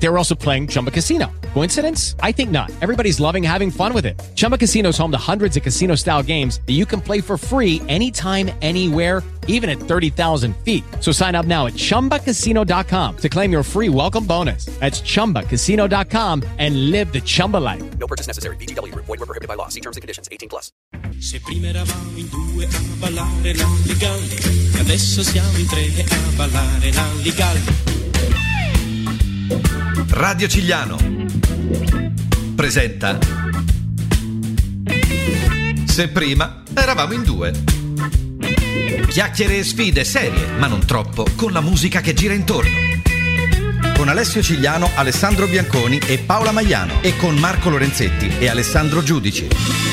They were also playing Chumba Casino. Coincidence? I think not. Everybody's loving having fun with it. Chumba Casino is home to hundreds of casino style games that you can play for free anytime, anywhere, even at 30,000 feet. So sign up now at chumbacasino.com to claim your free welcome bonus. That's chumbacasino.com and live the Chumba life. No purchase necessary. BGW. Void were prohibited by law. See terms and conditions. 18 plus. Se prima eravamo in due a ballare la Ligalli, adesso siamo in tre a ballare la Ligalli. Radio Cigliano presenta Se prima eravamo in due. Chiacchiere e sfide serie, ma non troppo, con la musica che gira intorno. Con Alessio Cigliano, Alessandro Bianconi e Paola Magliano e con Marco Lorenzetti e Alessandro Giudici.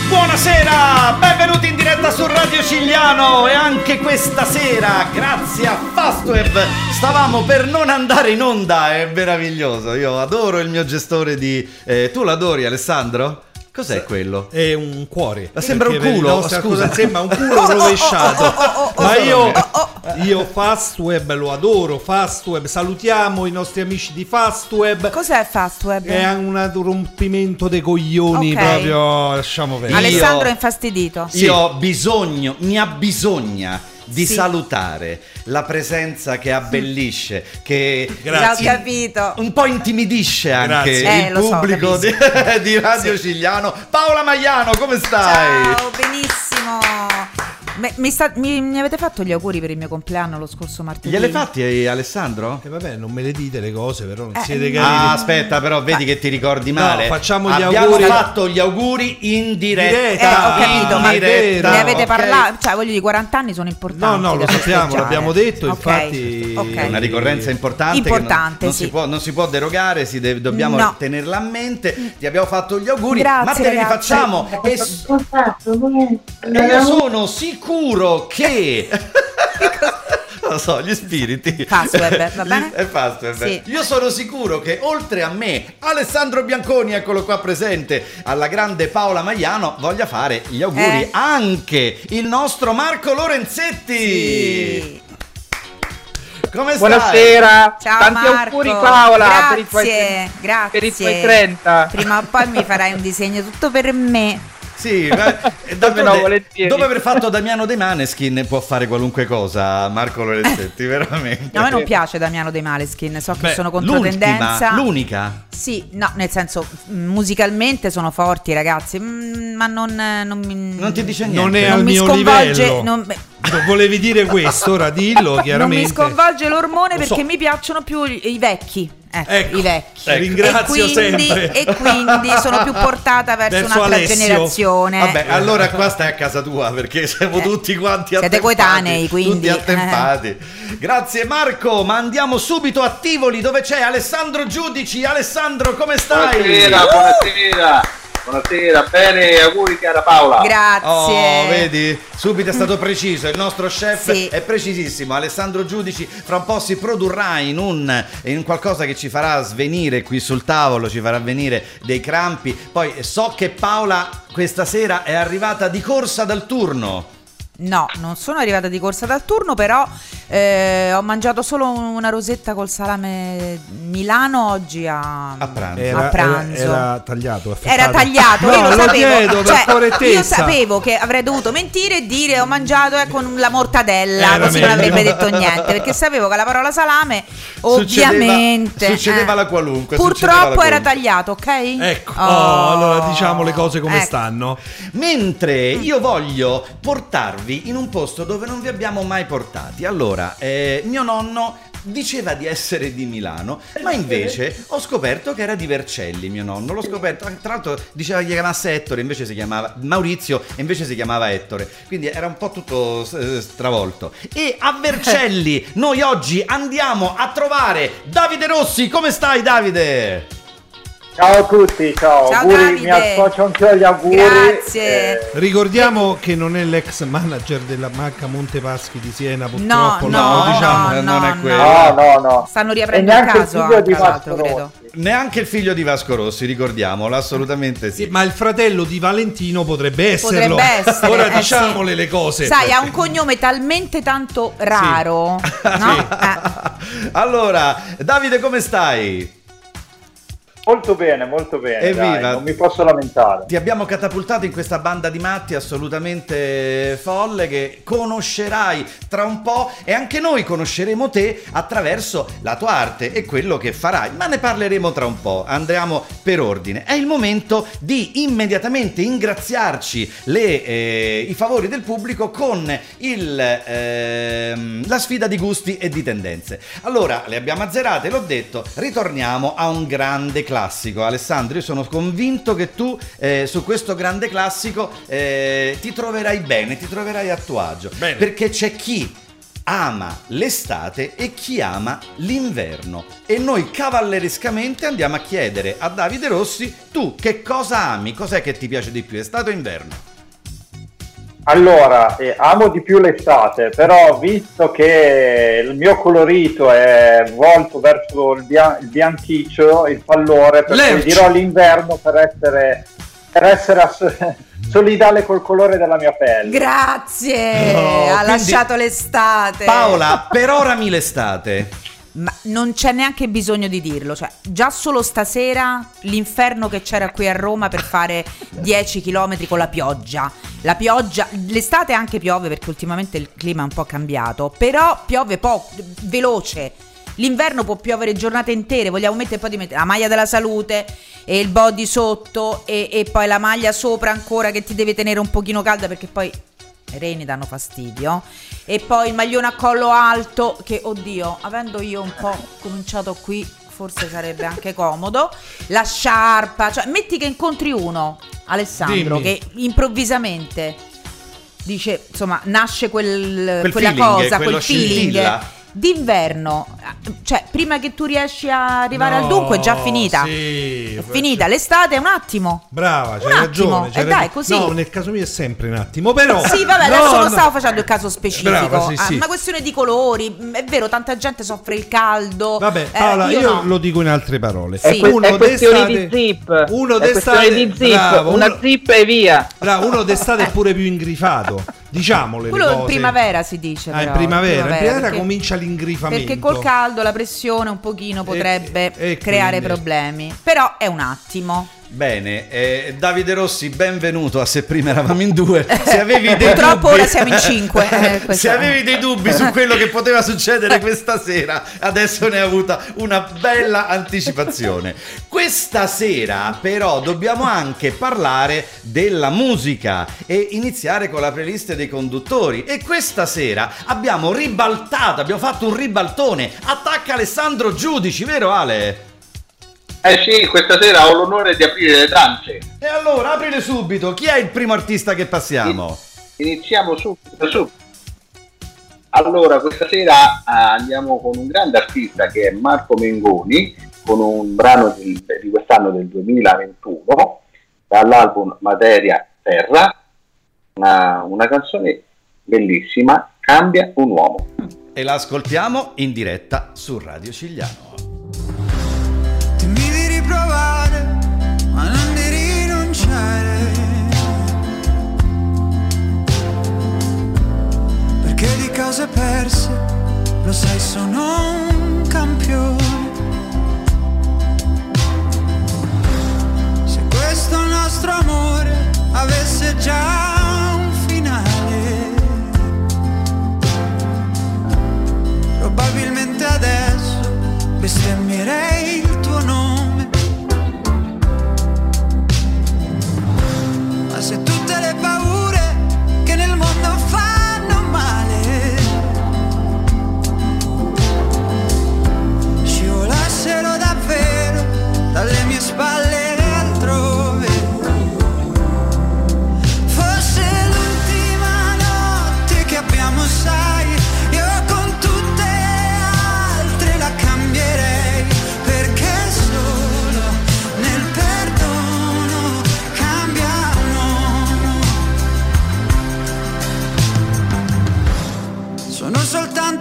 Buonasera, benvenuti in diretta su Radio Cigliano e anche questa sera, grazie a Fastweb, stavamo per non andare in onda, è meraviglioso, io adoro il mio gestore di... eh, tu l'adori Alessandro? Cos'è quello? È un cuore. Ma sembra un culo, scusa. Sembra un culo rovesciato. Ma io, io Fastweb lo adoro. Fastweb, salutiamo i nostri amici di Fastweb. Cos'è Fastweb? È un rompimento dei coglioni Ok. proprio. Lasciamo perdere. Alessandro è infastidito. Io ho bisogno, mi ha bisogna di Sì. salutare la presenza che abbellisce, che Grazie. Un po' intimidisce anche. Eh, il lo so, pubblico di, di Radio Cigliano. Paola Magliano, come stai? Ciao, benissimo. Me- mi, sta- mi- mi avete fatto gli auguri per il mio compleanno lo scorso martedì? Gliele fatti eh, Alessandro? E vabbè, non me le dite le cose, però non Eh, siete no. carini. Ah, aspetta, però vedi che ti ricordi No, male. facciamo gli Abbiamo auguri. fatto gli auguri in diretta. Eh, Diretta. ho capito, Ah, ma vero. ne avete ok. parlato? Cioè, voglio dire, 40 anni sono importanti. No, no, lo sappiamo, l'abbiamo detto, Ok, infatti- ok. È una ricorrenza importante. che Importante, non, non sì. si può, non si può derogare, si deve- dobbiamo No. tenerla a mente. Ti abbiamo fatto gli auguri, Grazie, ma te li ragazzi. rifacciamo. E, e io sono sicuro che. Non lo so, gli spiriti. Fastweb, va bene? È Fastweb. Sì. Io sono sicuro che oltre a me, Alessandro Bianconi, eccolo qua presente, alla grande Paola Magliano, voglia fare gli auguri Eh. anche il nostro Marco Lorenzetti. Sì. Come stai? Buonasera, Ciao tanti Marco. auguri Paola per i, tuoi, Grazie, grazie. per i tuoi 30. Prima o poi mi farai un disegno tutto per me. Sì, volentieri. dopo aver fatto Damiano De Maneskin può fare qualunque cosa Marco Lorenzetti, veramente. No, a me non piace Damiano dei Maleskin, so che Beh, sono L'ultima, controtendenza. l'unica. Sì, no, nel senso, mh, musicalmente sono forti ragazzi, mm, ma non, eh, non mi... Non ti dice niente. Non è non al mi mio sconvolge, livello. non, beh, Volevi dire questo, ora dillo non mi chiaramente. sconvolge l'ormone Lo so. perché mi piacciono più i vecchi. Ecco, Ecco, i vecchi. ecco. Ringrazio e quindi, sempre. E quindi sono più portata verso, Verso un'altra Alessio. generazione. Vabbè, allora qua stai a casa tua perché siamo Eh, tutti quanti siete attempati. coetanei, quindi, Tutti attempati. Grazie Marco, ma andiamo subito a Tivoli dove c'è Alessandro Giudici. Alessandro, come stai? Buonasera, buonasera. Buonasera, bene, auguri cara Paola. Grazie. Oh, vedi? Subito è stato preciso, il nostro chef Sì. è precisissimo. Alessandro Giudici fra un po' si produrrà in un in qualcosa che ci farà svenire qui sul tavolo, ci farà venire dei crampi. Poi so che Paola questa sera è arrivata di corsa dal turno. No, non sono arrivata di corsa dal turno, però eh, ho mangiato solo una rosetta col salame Milano oggi a, A pranzo. Era, a pranzo. era- era tagliato. Era affettato. tagliato, No, io lo, lo sapevo. chiedo Cioè, io sapevo che avrei dovuto mentire e dire ho mangiato eh, con la mortadella, Era così non meglio. avrebbe detto niente, perché sapevo che la parola salame Succedeva- ovviamente succedeva eh, la qualunque, succedeva Purtroppo la era qualunque. tagliato, ok? Ecco, Oh. oh, allora diciamo le cose come Ecco. stanno. Mentre io voglio portarvi in un posto dove non vi abbiamo mai portati. Allora, eh, mio nonno diceva di essere di Milano, ma invece ho scoperto che era di Vercelli, mio nonno. L'ho scoperto, tra l'altro diceva che si chiamasse Ettore, invece si chiamava Maurizio, e invece si chiamava Ettore. Quindi era un po' tutto eh, stravolto. E a Vercelli noi oggi andiamo a trovare Davide Rossi. Come stai Davide? Ciao a tutti, ciao, Ciao, auguri, Davide. mi associo anch'io agli auguri. Grazie. Eh, Ricordiamo che non è l'ex manager della Macca Montepaschi di Siena, No, purtroppo. no, lo diciamo. no, non è no, quello. no, no, no. Stanno E riaprendo il neanche il caso, figlio di tra l'altro, Vasco credo. Rossi. Neanche il figlio di Vasco Rossi, ricordiamolo, assolutamente sì. Sì, ma il fratello di Valentino potrebbe esserlo. Potrebbe essere. Ora eh, diciamole sì. le cose. Sai, ha un cognome talmente tanto raro, no? Eh. allora, Davide, come stai? Molto bene, molto bene. Evviva. dai, non mi posso lamentare. Ti abbiamo catapultato in questa banda di matti assolutamente folle che conoscerai tra un po' e anche noi conosceremo te attraverso la tua arte e quello che farai, ma ne parleremo tra un po', andiamo per ordine. È il momento di immediatamente ingraziarci le, eh, i favori del pubblico con il, ehm, la sfida di gusti e di tendenze. Allora, le abbiamo azzerate, l'ho detto, ritorniamo a un grande classico. Alessandro, io sono convinto che tu eh, su questo grande classico eh, ti troverai bene, ti troverai a tuo agio. Bene. Perché c'è chi ama l'estate e chi ama l'inverno. E noi cavallerescamente andiamo a chiedere a Davide Rossi, tu che cosa ami? Cos'è che ti piace di più, estate o inverno? Allora, eh, amo di più l'estate, però visto che il mio colorito è volto verso il, bia- il bianchiccio, il pallore, per Lerch. cui dirò l'inverno per essere, per essere ass- solidale col colore della mia pelle. Grazie, No, ha quindi- lasciato l'estate. Paola, per ora mi l'estate. Ma non c'è neanche bisogno di dirlo, cioè già solo stasera l'inferno che c'era qui a Roma per fare 10 km con la pioggia. La pioggia, l'estate anche piove perché ultimamente il clima è un po' cambiato, però piove poco, veloce. L'inverno può piovere giornate intere, vogliamo mettere poi di mettere la maglia della salute e il body sotto e, e poi la maglia sopra ancora che ti deve tenere un pochino calda perché poi reni danno fastidio. E poi il maglione a collo alto, che oddio, avendo io un po' cominciato qui, forse sarebbe anche comodo. La sciarpa, cioè metti che incontri uno, Alessandro, Dimmi. che improvvisamente dice, insomma, nasce quel, Quel quella feeling, cosa, quel feeling. scintilla. D'inverno, cioè prima che tu riesci a arrivare al dunque è già No, finita. sì, è finita, l'estate è un attimo. Brava, c'hai Un attimo, ragione. c'hai e dai, così. No, nel caso mio è sempre un attimo, però. Sì, vabbè, No, adesso non no. stavo facendo il caso specifico. Brava, sì, Ah, sì. una questione di colori. È vero, tanta gente soffre il caldo. Vabbè, Eh, Paola, io, no. lo dico in altre parole. Sì. È, que- è questione di zip. Uno è d'estate, di zip. bravo, una uno- zip e via. Bravo, uno d'estate è pure più ingrifato. Diciamole Quello in primavera si dice. Ah, in però, primavera. In primavera perché- comincia l'ingrifamento. Perché col caldo la pressione un pochino potrebbe e- e creare quindi- problemi. Però è un attimo. Bene, eh, Davide Rossi, benvenuto a Se prima eravamo in due. Se avevi dei Purtroppo dubbi- ora siamo in cinque, eh, Se avevi dei dubbi su quello che poteva succedere questa sera, adesso ne hai avuta una bella anticipazione. Questa sera, però, dobbiamo anche parlare della musica e iniziare con la playlist dei conduttori. E questa sera abbiamo ribaltato, abbiamo fatto un ribaltone. Attacca Alessandro Giudici, vero Ale? Eh sì, questa sera ho l'onore di aprire le trance. E allora, aprile subito, chi è il primo artista che passiamo? Iniziamo subito, subito. Allora, questa sera eh, andiamo con un grande artista che è Marco Mengoni, con un brano di, di quest'anno del 2021, dall'album Materia Terra, una, una canzone bellissima, Cambia un uomo. E la ascoltiamo in diretta su Radio Cigliano. Riprovare, ma non di rinunciare. Perché di cose perse, lo sai, sono un campione. Se questo nostro amore avesse già un finale, probabilmente adesso bestemmierei il Ma se tutte le paure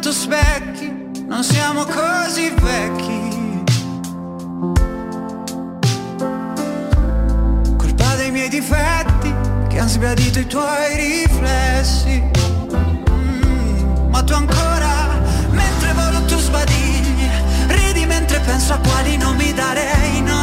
tanto specchi, non siamo così vecchi. Colpa dei miei difetti che hanno sbiadito i tuoi riflessi. Mm, ma tu ancora, mentre volo tu sbadigli, ridi mentre penso a quali nomi dare ai nostri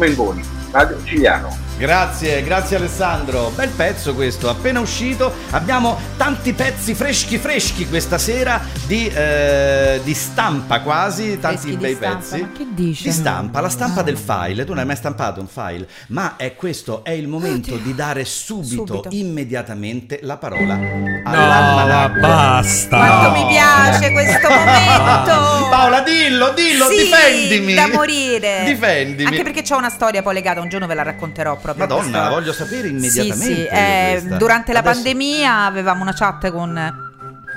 Mengoni, Radio Ciliano. Grazie, grazie Alessandro. Bel pezzo questo, appena uscito. Abbiamo tanti pezzi freschi freschi questa sera di, eh, di stampa quasi, tanti Freschi di bei pezzi. ma che dice? Di stampa, la stampa del file. Tu non hai mai stampato un file, ma è questo è il momento di dare subito, Subito. immediatamente la parola No, all'almanacco. basta. Quanto No. mi piace questo momento! Paola, dillo, dillo, Sì, difendimi. da morire. Difendimi. Anche perché c'ho una storia poi legata, un giorno ve la racconterò proprio. Madonna, questa- la voglio sapere immediatamente. Sì, sì, eh, durante la Adesso- pandemia avevamo una chat con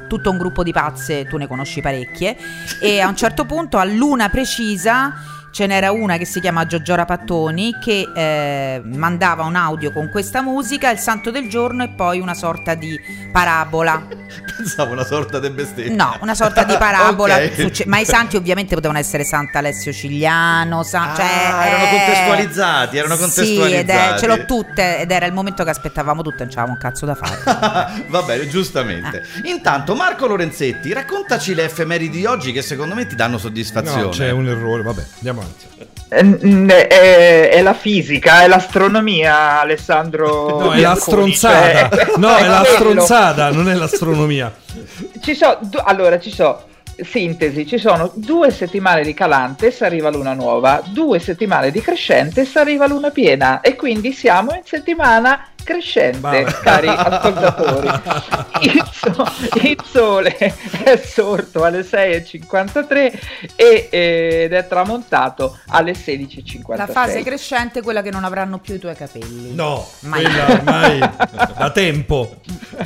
tutto un gruppo di pazze, tu ne conosci parecchie, e a un certo punto, a luna precisa, ce n'era una che si chiama Giorgiora Pattoni che eh, mandava un audio con questa musica, il santo del giorno e poi una sorta di parabola. Pensavo una sorta di bestemmia. No, una sorta di parabola. Ok. succe- ma i santi ovviamente potevano essere Sant'Alessio Cigliano, San- Ah, cioè, erano eh, contestualizzati, erano Sì, contestualizzati. ed è- ce l'ho tutte ed era il momento che aspettavamo tutte, non c'avevamo un cazzo da fare. Va bene, giustamente. Intanto, Marco Lorenzetti, raccontaci le effeméridi di oggi che secondo me ti danno soddisfazione. No, c'è un errore, vabbè, andiamo avanti. Eh, mm, È, è la fisica, è l'astronomia, Alessandro. No, è la stronzata. cioè, No, è la quello. stronzata, non è l'astronomia. Ci so, du- allora, ci so, sintesi, ci sono due settimane di calante se arriva luna nuova, due settimane di crescente se arriva luna piena e quindi siamo in settimana crescente, Vabbè. cari ascoltatori. Il, so- il sole è sorto alle 6.53 e, eh, ed è tramontato alle 16.56. La fase crescente è quella che non avranno più i tuoi capelli. No, Mai. quella ormai da tempo.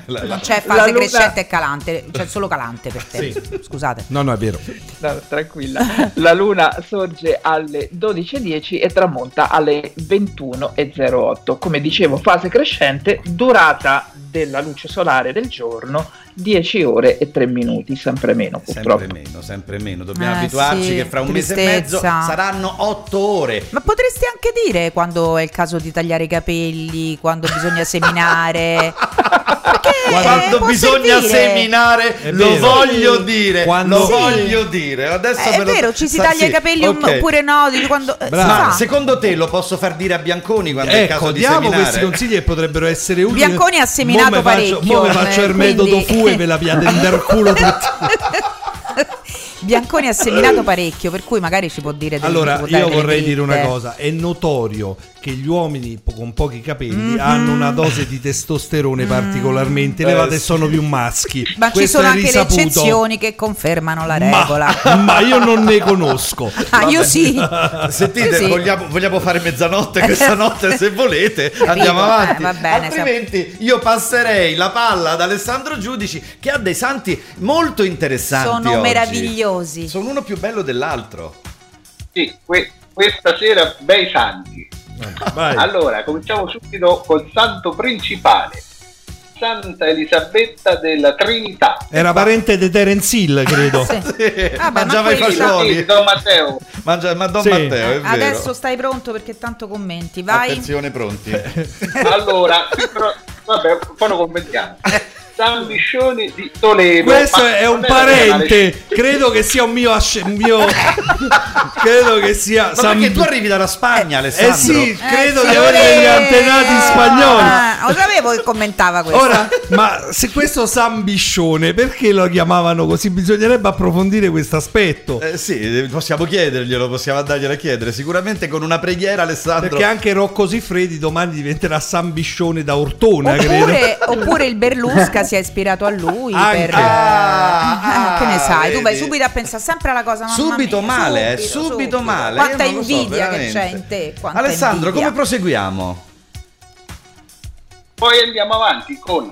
Non c'è La fase luna- crescente e calante, c'è solo calante per te. Sì. Scusate. No, no, è vero. No, tranquilla. La luna sorge alle 12.10 e tramonta alle 21.08. Come dicevo, fase crescente, durata della luce solare del giorno 10 ore e 3 minuti, sempre meno purtroppo. Sempre meno, sempre meno. Dobbiamo Eh, abituarci sì, che fra un mese e mezzo tristezza. saranno otto ore. Ma potresti anche dire quando è il caso di tagliare i capelli, quando bisogna seminare. Quando bisogna servire. seminare, È lo vero. voglio dire. Quando- Lo Sì. voglio dire. Adesso Eh, me è lo- vero, ci si taglia sì, i capelli un- ok. oppure no, di quando, eh. Ma secondo te lo posso far dire a Bianconi quando è il caso Ecco, di diamo seminare? questi consigli che potrebbero essere utili. Bianconi ha seminato Mo me faccio- parecchio, Mo me faccio eh, il metodo fu e ve la piate in culo tutti. Bianconi ha seminato parecchio, per cui magari ci può dire delle- ci Allora, può io delle vorrei dire una cosa: è notorio che gli uomini po- con pochi capelli Mhm. hanno una dose di testosterone particolarmente elevata e sono più maschi. Ma ci Questo sono è anche le risaputo. eccezioni che confermano la Ma, regola. ma io non ne conosco. Ah, io sì. Sentite, Io sì. vogliamo, vogliamo fare mezzanotte questa notte se volete. Andiamo Eh, avanti. va bene, Altrimenti io passerei la palla ad Alessandro Giudici che ha dei santi molto interessanti. Sono oggi. meravigliosi. Sono uno più bello dell'altro. Sì, que- questa sera bei santi. Vai. Allora, cominciamo subito col santo principale. Santa Elisabetta della Trinità. Era parente di Terence Hill, credo. Sì. Vabbè, Mangiava ma i fagioli. Sì, Don Matteo. Mangia, ma Don Sì. Matteo, è vero. Adesso stai pronto perché tanto commenti, vai. Attenzione, pronti. Allora, sì, però, vabbè, poi lo commentiamo. San Biscione di Toledo. Questo è un parente. Credo che sia un mio. asce- un mio... credo che sia. Ma San- perché tu arrivi dalla Spagna, Alessandro? Eh sì, credo Eh, di avere degli antenati spagnoli. Ah, lo sapevo che commentava questo. Ora, ma se questo San Biscione, perché lo chiamavano così? Bisognerebbe approfondire questo aspetto. Eh, sì, possiamo chiederglielo, possiamo andarglielo a chiedere. Sicuramente con una preghiera, Alessandro. Perché anche Rocco Siffredi domani diventerà San Biscione da Ortona, credo. Oppure, oppure il Berlusca si è ispirato a lui Anche. per... Ah, Eh, che ne sai? Tu vai vedi? subito a pensare sempre alla cosa Subito mia, male, eh, subito, male. Quanta Io non lo so, invidia che c'è in te. quanta Alessandro, invidia. come proseguiamo? Poi andiamo avanti con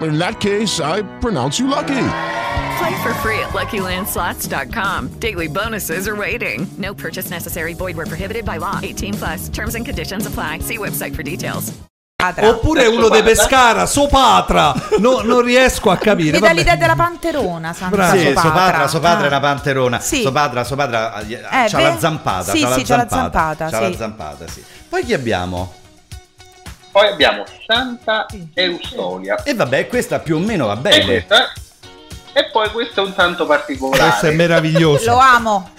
In that case, I pronounce you lucky. Play for free at LuckyLandSlots.com. Daily bonuses are waiting. No purchase necessary. Void were prohibited by law. 18 plus. Terms and conditions apply. See website for details. Oppure uno de Pescara, Sopatra. No, non riesco a capire. Mi dà l'idea della panterona, Santa Bravo. Sì, Sopatra. Sopatra, Sopatra è Ah. una panterona. Sì. Sopatra, Sopatra eh, Eh, c'ha beh, la zampata. sì, c'ha la sì, c'ha la zampata. zampata, c'ha la sì. zampata, sì. Poi chi abbiamo? Poi abbiamo Santa Eustolia. E vabbè, questa più o meno va E, bene. questa- e poi questo è un tanto particolare. Questo è meraviglioso. Lo amo.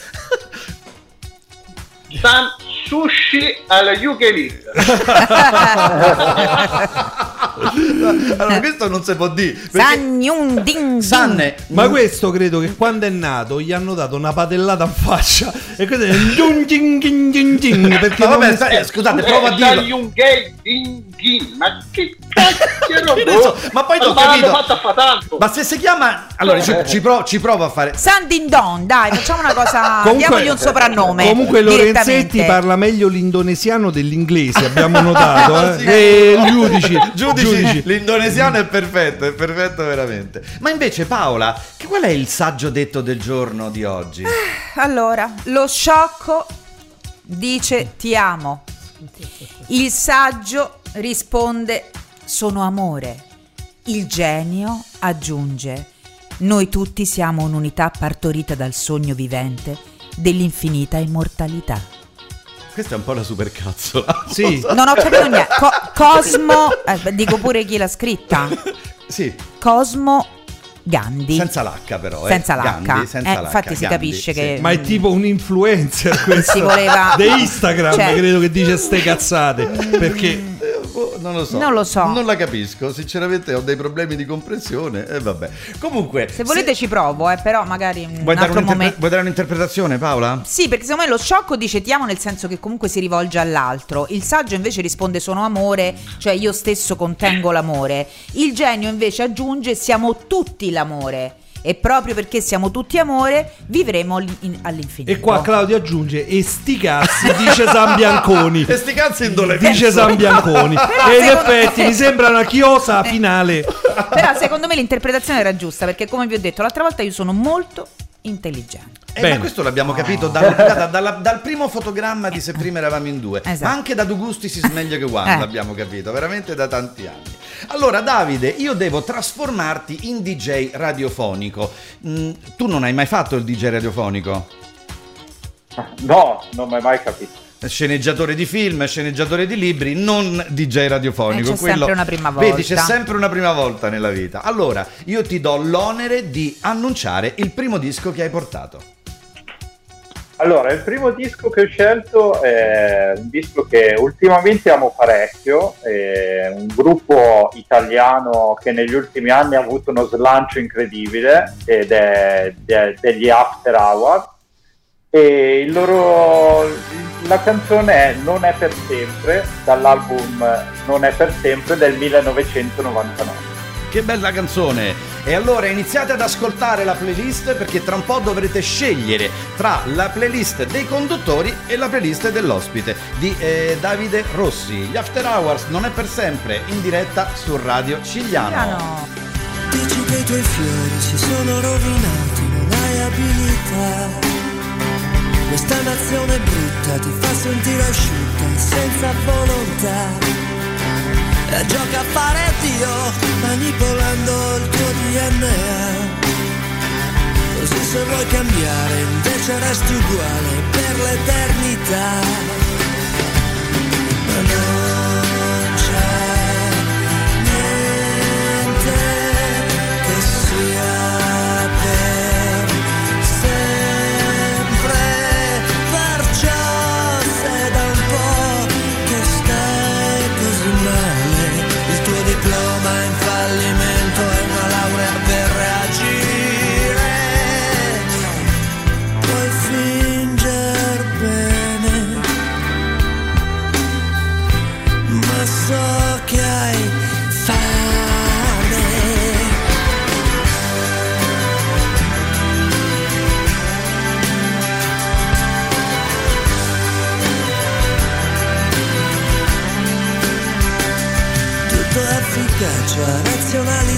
San Sushi alla Yukelin. allora, questo non si può dire. perché- San Yun Ding Sanne, Ma questo credo che quando è nato gli hanno dato una padellata in faccia e questo è perché vabbè, sta- eh, scusate, provo a San dirlo. Ma che cacchio Adesso- ma poi Ma l'hanno capito. fatto a fa. Ma se si chiama. Allora, ci, ci provo, ci provo a fare. San Din Don, dai, facciamo una cosa. Comunque- diamogli un soprannome. Comunque Lorenzetti direttamente. Parla meglio l'indonesiano dell'inglese, abbiamo notato. Eh? Sì. E giudici, Giudici, giudici. l'indonesiano è perfetto, è perfetto veramente. Ma invece, Paola, che qual è il saggio detto del giorno di oggi? Allora, lo sciocco dice ti amo. Il saggio risponde sono amore. Il genio aggiunge noi tutti siamo un'unità partorita dal sogno vivente dell'infinita immortalità. Questa è un po' la supercazzola. Sì. Non ho capito niente. Co- Cosmo, eh, dico pure chi l'ha scritta. Sì, Cosmo Gandhi. senza l'H però. eh. Senza l'H. Gandhi, senza Eh, l'H, infatti si Gandhi, capisce sì. che- Ma è tipo un influencer questo Si voleva- di Instagram, Cioè- credo che dice ste cazzate. Perché Eh, boh, Non lo so. Non lo so. Non la capisco. Sinceramente ho dei problemi di comprensione. E vabbè. Comunque. Se volete ci provo, eh, però magari Vuoi dare, altro un'interpre- momento. vuoi dare un'interpretazione, Paola? Sì, perché secondo me lo sciocco dice ti amo nel senso che comunque si rivolge all'altro. Il saggio invece risponde sono amore, cioè io stesso contengo l'amore. Il genio invece aggiunge siamo tutti l'amore. E proprio perché siamo tutti amore, vivremo in- all'infinito. E qua Claudio aggiunge e sti cazzi dice San Bianconi. E sti cazzi in dove Dice San Bianconi. E in effetti mi sembra una chiosa finale. Però secondo me l'interpretazione era giusta perché come vi ho detto l'altra volta io sono molto intelligente. Eh, ma questo l'abbiamo capito dal, guarda, dalla- dal primo fotogramma di Se prima eravamo in due, Esatto. ma anche da Due Gusti si smeglio che Wanda Eh. abbiamo capito, veramente da tanti anni. Allora Davide, io devo trasformarti in DJ radiofonico. Mm, tu non hai mai fatto il DJ radiofonico? No, non mi hai mai capito. Sceneggiatore di film, sceneggiatore di libri, non DJ radiofonico. Eh, c'è sempre una prima Vedi, c'è volta. sempre una prima volta nella vita. Allora, io ti do l'onere di annunciare il primo disco che hai portato. Allora, il primo disco che ho scelto è un disco che ultimamente amo parecchio, è un gruppo italiano che negli ultimi anni ha avuto uno slancio incredibile ed è de- degli After Hour e loro, la canzone è Non è per sempre dall'album Non è per sempre del 1999. Che bella canzone! E allora iniziate ad ascoltare la playlist perché tra un po' dovrete scegliere tra la playlist dei conduttori e la playlist dell'ospite di eh, Davide Rossi. Gli After Hours non è per sempre in diretta su Radio Cigliano. Dici che i tuoi fiori si sono rovinati, non hai abilità. Questa nazione brutta ti fa sentire asciutta, senza volontà. E gioca a fare Dio, manipolando il tuo DNA. Così se vuoi cambiare, invece resti uguale per l'eternità. Ma non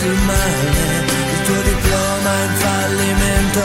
così male, il tuo diploma è fallimento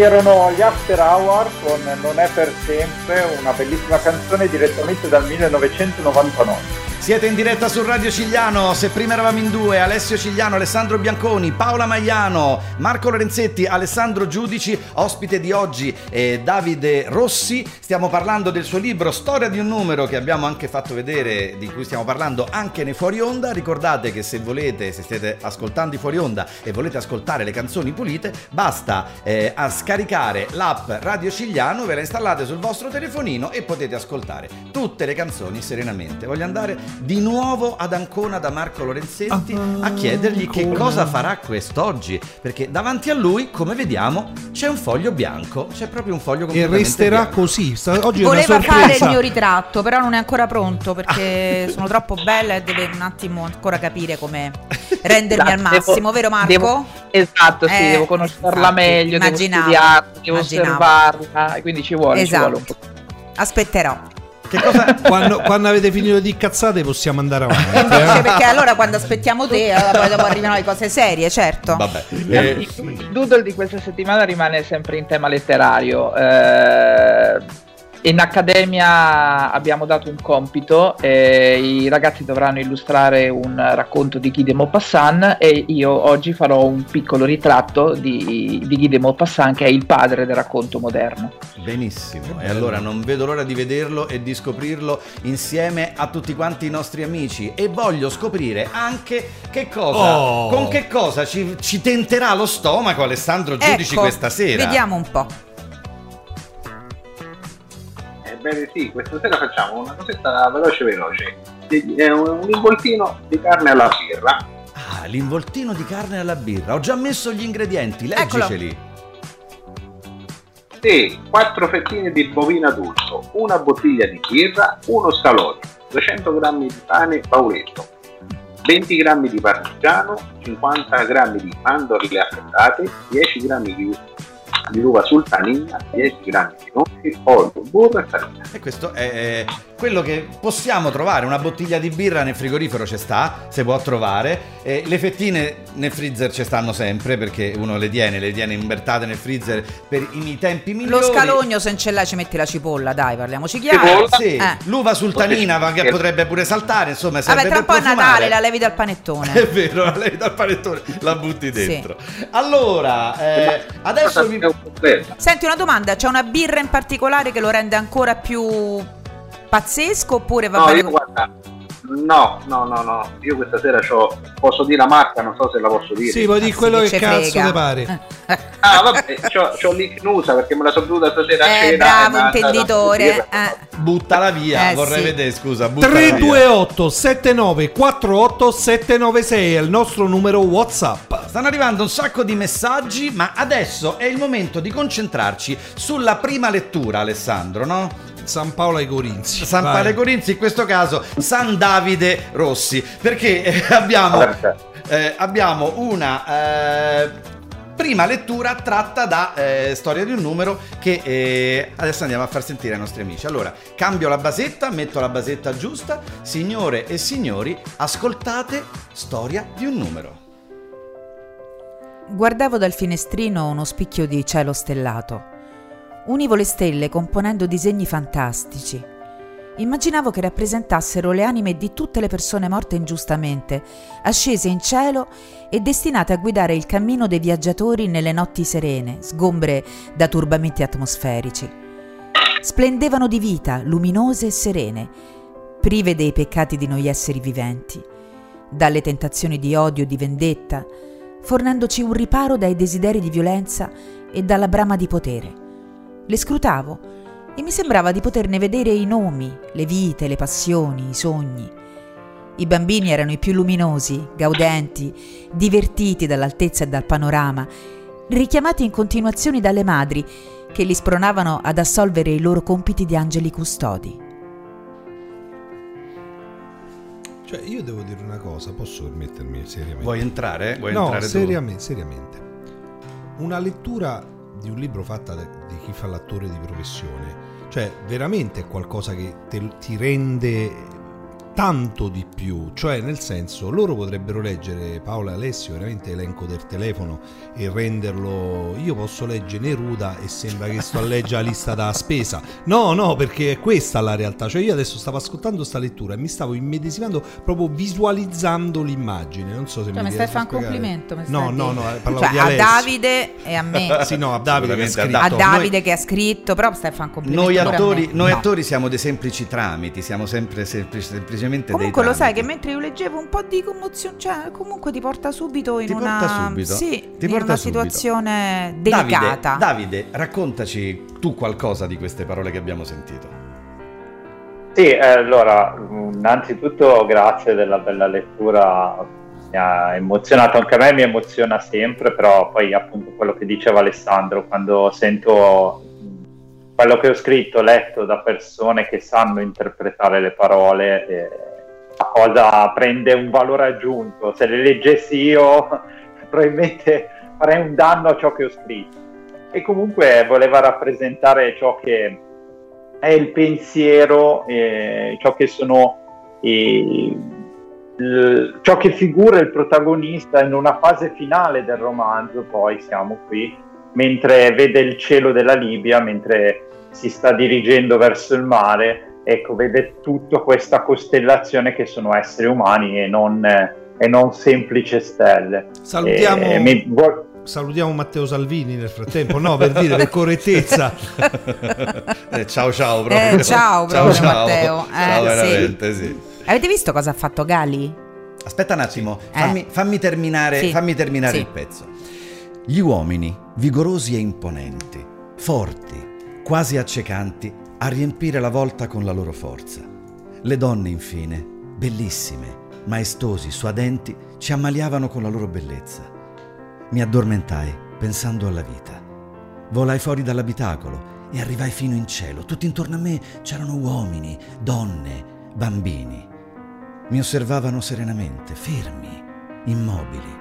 erano gli After Hour con Non è per sempre, una bellissima canzone direttamente dal 1999. Siete in diretta su Radio Cigliano, se prima eravamo in due, Alessio Cigliano, Alessandro Bianconi, Paola Maiano, Marco Lorenzetti, Alessandro Giudici, ospite di oggi è Davide Rossi, stiamo parlando del suo libro Storia di un numero che abbiamo anche fatto vedere, di cui stiamo parlando anche nei fuori onda, ricordate che se volete, se siete ascoltando i fuori onda e volete ascoltare le canzoni pulite, basta eh, a scaricare l'app Radio Cigliano, ve la installate sul vostro telefonino e potete ascoltare tutte le canzoni serenamente. Voglio andare di nuovo ad Ancona da Marco Lorenzetti a chiedergli che cosa farà quest'oggi, perché davanti a lui, come vediamo, c'è un foglio bianco, c'è proprio un foglio E resterà bianco. così. Sta- Oggi è una Voleva fare il mio ritratto, però non è ancora pronto perché sono troppo bella e deve un attimo ancora capire come rendermi al Devo- massimo, vero Marco? devo- esatto, sì, Eh, devo conoscerla infatti, meglio, devo studiarla, devo immaginavo. osservarla, quindi ci vuole, ci Esatto. vuole un po'. Aspetterò. Quando, quando avete finito di cazzate possiamo andare avanti. Invece eh. perché allora quando aspettiamo te, allora poi dopo arrivano le cose serie, certo. Vabbè. Eh, Il doodle di questa settimana rimane sempre in tema letterario. Eh, in accademia abbiamo dato un compito, eh, i ragazzi dovranno illustrare un racconto di Guy de Maupassant e io oggi farò un piccolo ritratto di, di Guy de Maupassant che è il padre del racconto moderno. Benissimo, e allora non vedo l'ora di vederlo e di scoprirlo insieme a tutti quanti i nostri amici e voglio scoprire anche che cosa, Oh. con che cosa ci, ci tenterà lo stomaco Alessandro Giudici Ecco, questa sera. Vediamo un po'. Ebbene sì, questa sera facciamo una cosetta veloce veloce. Un, involtino di carne alla birra. Ah, l'involtino di carne alla birra, ho già messo gli ingredienti, Eccolo. leggiceli. Sì, 4 fettine di bovino adulto, una bottiglia di birra, uno scalogno, 200 g di pane pauletto, 20 g di parmigiano, 50 g di mandorle affettate, 10 g di, di uva sultanina, 10 g di noci, olio, burro e farina. E questo è quello che possiamo trovare. Una bottiglia di birra nel frigorifero ci sta, si può trovare. Eh, le fettine nel freezer ci stanno sempre perché uno le tiene, le tiene imbertate nel freezer per i tempi migliori. Lo scalogno se non ce l'hai ci metti la cipolla, dai, parliamoci chiaro. Sì. Eh. L'uva sultanina va- che potrebbe pure saltare, insomma, serve Vabbè, tra un po' è profumare. Natale, la levi dal panettone. È vero, la levi dal panettone, la butti dentro. Allora, eh, adesso vi... Senti una domanda, c'è una birra in particolare che lo rende ancora più pazzesco oppure va No, bene? io guarda, no, no, no, no, io questa sera c'ho, posso dire la marca, non so se la posso dire. Sì, puoi dire quello che cazzo ti pare. Ah, vabbè, c'ho, c'ho l'icnusa perché me la sono bevuta stasera a Eh, cena. bravo, e dato intenditore. eh. Buttala via, Eh, vorrei sì. vedere, scusa, buttala via. 328 79 48 796 è il nostro numero WhatsApp. Stanno arrivando un sacco di messaggi, ma adesso è il momento di concentrarci sulla prima lettura, Alessandro, no? San Paolo ai Corinzi. San Vai. Paolo ai Corinzi, in questo caso San Davide Rossi, perché eh, abbiamo, eh, abbiamo una eh, prima lettura tratta da eh, Storia di un numero che eh, adesso andiamo a far sentire ai nostri amici. Allora, cambio la basetta, metto la basetta giusta, signore e signori, ascoltate Storia di un numero. Guardavo dal finestrino uno spicchio di cielo stellato. Univo le stelle componendo disegni fantastici. Immaginavo che rappresentassero le anime di tutte le persone morte ingiustamente, ascese in cielo e destinate a guidare il cammino dei viaggiatori nelle notti serene, sgombre da turbamenti atmosferici. Splendevano di vita, luminose e serene, prive dei peccati di noi esseri viventi, dalle tentazioni di odio e di vendetta, fornendoci un riparo dai desideri di violenza e dalla brama di potere. Le scrutavo e mi sembrava di poterne vedere i nomi, le vite, le passioni, i sogni. I bambini erano i più luminosi, gaudenti, divertiti dall'altezza e dal panorama, richiamati in continuazione dalle madri che li spronavano ad assolvere i loro compiti di angeli custodi. Cioè, io devo dire una cosa, posso permettermi seriamente? Vuoi entrare? Vuoi no, entrare seriamente, seriamente. Una lettura di un libro fatta da- di chi fa l'attore di professione, cioè veramente è qualcosa che te- ti rende tanto di più, cioè nel senso loro potrebbero leggere Paola e Alessio veramente elenco del telefono e renderlo io posso leggere Neruda e sembra che sto a leggere la lista da spesa no no perché è questa la realtà cioè io adesso stavo ascoltando sta lettura e mi stavo immedesimando proprio visualizzando l'immagine non so se Cioè, mi mi stai a fare un complimento? no a no no eh, parlavo Cioè, di a Alessio Davide e a me. sì no a Davide che ha scritto a A Noi- Davide che ha scritto, però stai a fare un complimento. Noi a attori, noi No. attori siamo dei semplici tramiti, siamo sempre semplici- semplicemente Comunque dei lo sai che mentre io leggevo un po' di commozione, cioè comunque ti porta subito in Ti una porta subito? Sì, Ti in porta una subito. situazione Davide, delicata. Davide, raccontaci tu qualcosa di queste parole che abbiamo sentito. Sì, eh, allora, innanzitutto grazie della bella lettura, mi ha emozionato anche a me, mi emoziona sempre, però poi appunto quello che diceva Alessandro, quando sento quello che ho scritto, letto da persone che sanno interpretare le parole, eh, la cosa prende un valore aggiunto. Se le leggessi io, probabilmente farei un danno a ciò che ho scritto. E comunque voleva rappresentare ciò che è il pensiero, eh, ciò che sono eh, ciò che figura il protagonista in una fase finale del romanzo, poi siamo qui, mentre vede il cielo della Libia, mentre si sta dirigendo verso il mare, ecco, vede tutta questa costellazione che sono esseri umani e non, e non semplici stelle. Salutiamo- Eh, mi- vuol- Salutiamo Matteo Salvini nel frattempo, no, per dire, per correttezza. Eh, ciao ciao proprio. Eh, ciao, proprio, Matteo. Eh, ciao sì. veramente, sì. Avete visto cosa ha fatto Gali? Aspetta un attimo, Eh. fammi, fammi terminare, Sì. fammi terminare Sì. il pezzo. Gli uomini, vigorosi e imponenti, forti, quasi accecanti, a riempire la volta con la loro forza. Le donne, infine, bellissime, maestosi, suadenti, ci ammaliavano con la loro bellezza. Mi addormentai pensando alla vita. Volai fuori dall'abitacolo e arrivai fino in cielo. Tutto intorno a me c'erano uomini, donne, bambini. Mi osservavano serenamente, fermi, immobili.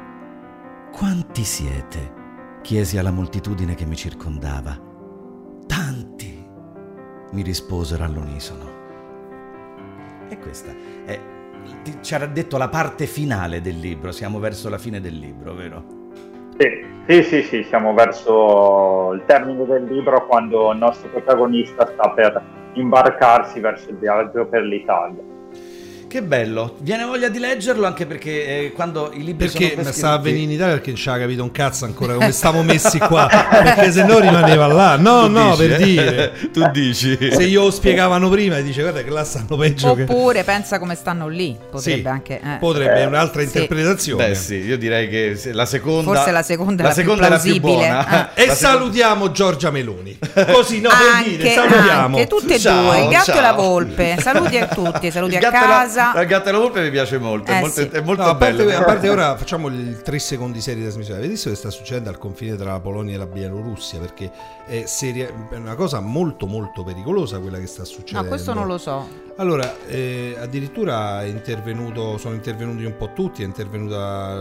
Quanti siete? chiesi alla moltitudine che mi circondava. Tanti, mi risposero all'unisono. E questa è, ci era detto la parte finale del libro, siamo verso la fine del libro, vero? Sì, sì, sì, sì, siamo verso il termine del libro quando il nostro protagonista sta per imbarcarsi verso il viaggio per l'Italia. Che bello, viene voglia di leggerlo anche perché eh, quando i libri Perché sono mi stava a venire in Italia perché non ci aveva capito un cazzo ancora come stiamo messi qua. perché se no rimaneva là. No, Tu no, dici, per eh? dire. Tu dici. Se io lo spiegavano prima, dice guarda che là stanno peggio che... Oppure pensa come stanno lì. Potrebbe Sì, anche. eh. Potrebbe, è un'altra Sì. interpretazione. Beh sì, io direi che la seconda... Forse la seconda è la la più seconda è la più plausibile. buona. E La seconda- salutiamo Giorgia Meloni. Così, no, per dire, Anche, salutiamo. anche tutte e Ciao, due, il gatto ciao. e la volpe. Saluti a tutti, saluti a gatto la- gatto e la volpe mi piace molto, è Eh, molto, sì. è molto No, a, parte, bello. a parte ora facciamo il 3 secondi serie di trasmissione. Avete visto che sta succedendo al confine tra la Polonia e la Bielorussia? Perché è, seria- è una cosa molto molto pericolosa quella che sta succedendo. No, questo non lo so. Allora, eh, addirittura è intervenuto, sono intervenuti un po' tutti, è intervenuta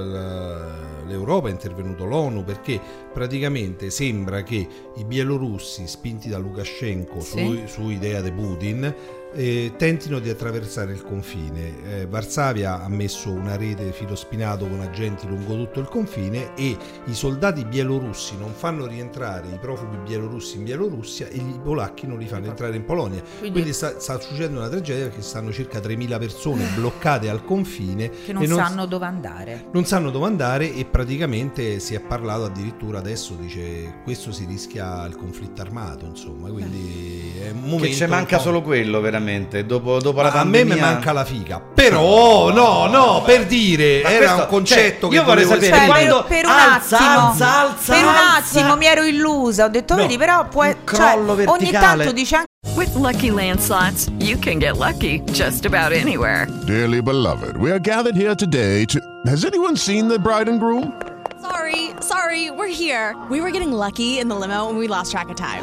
l'Europa, è intervenuto l'ONU, perché praticamente sembra che i bielorussi, spinti da Lukashenko Sì. su, su idea di Putin, eh, tentino di attraversare il confine. Eh, Varsavia ha messo una rete filospinato con agenti lungo tutto il confine e i soldati bielorussi non fanno rientrare i profughi bielorussi in Bielorussia e i polacchi non li fanno entrare in Polonia. Quindi- Quindi sta, sta succedendo una tragedia perché stanno circa 3.000 persone bloccate al confine Che non e sanno dove andare. non sanno dove andare e praticamente si è parlato addirittura adesso dice questo si rischia il conflitto armato insomma quindi è un momento Che ci manca solo quello veramente, dopo, dopo la a me pandemia... mi manca la figa però no no per dire Ma era questo- un concetto cioè, che io vorrei sapere Cioè, quando per, un alza, attimo, alza, alza, per un alza. attimo mi ero illusa. Ho detto, No. vedi, però può, cioè, ogni tanto dice anche With Lucky Land slots, you can get lucky just about anywhere. Dearly beloved, we are gathered here today to. Has anyone seen the bride and groom? Sorry, sorry, we're here. We were getting lucky in the limo and we lost track of time.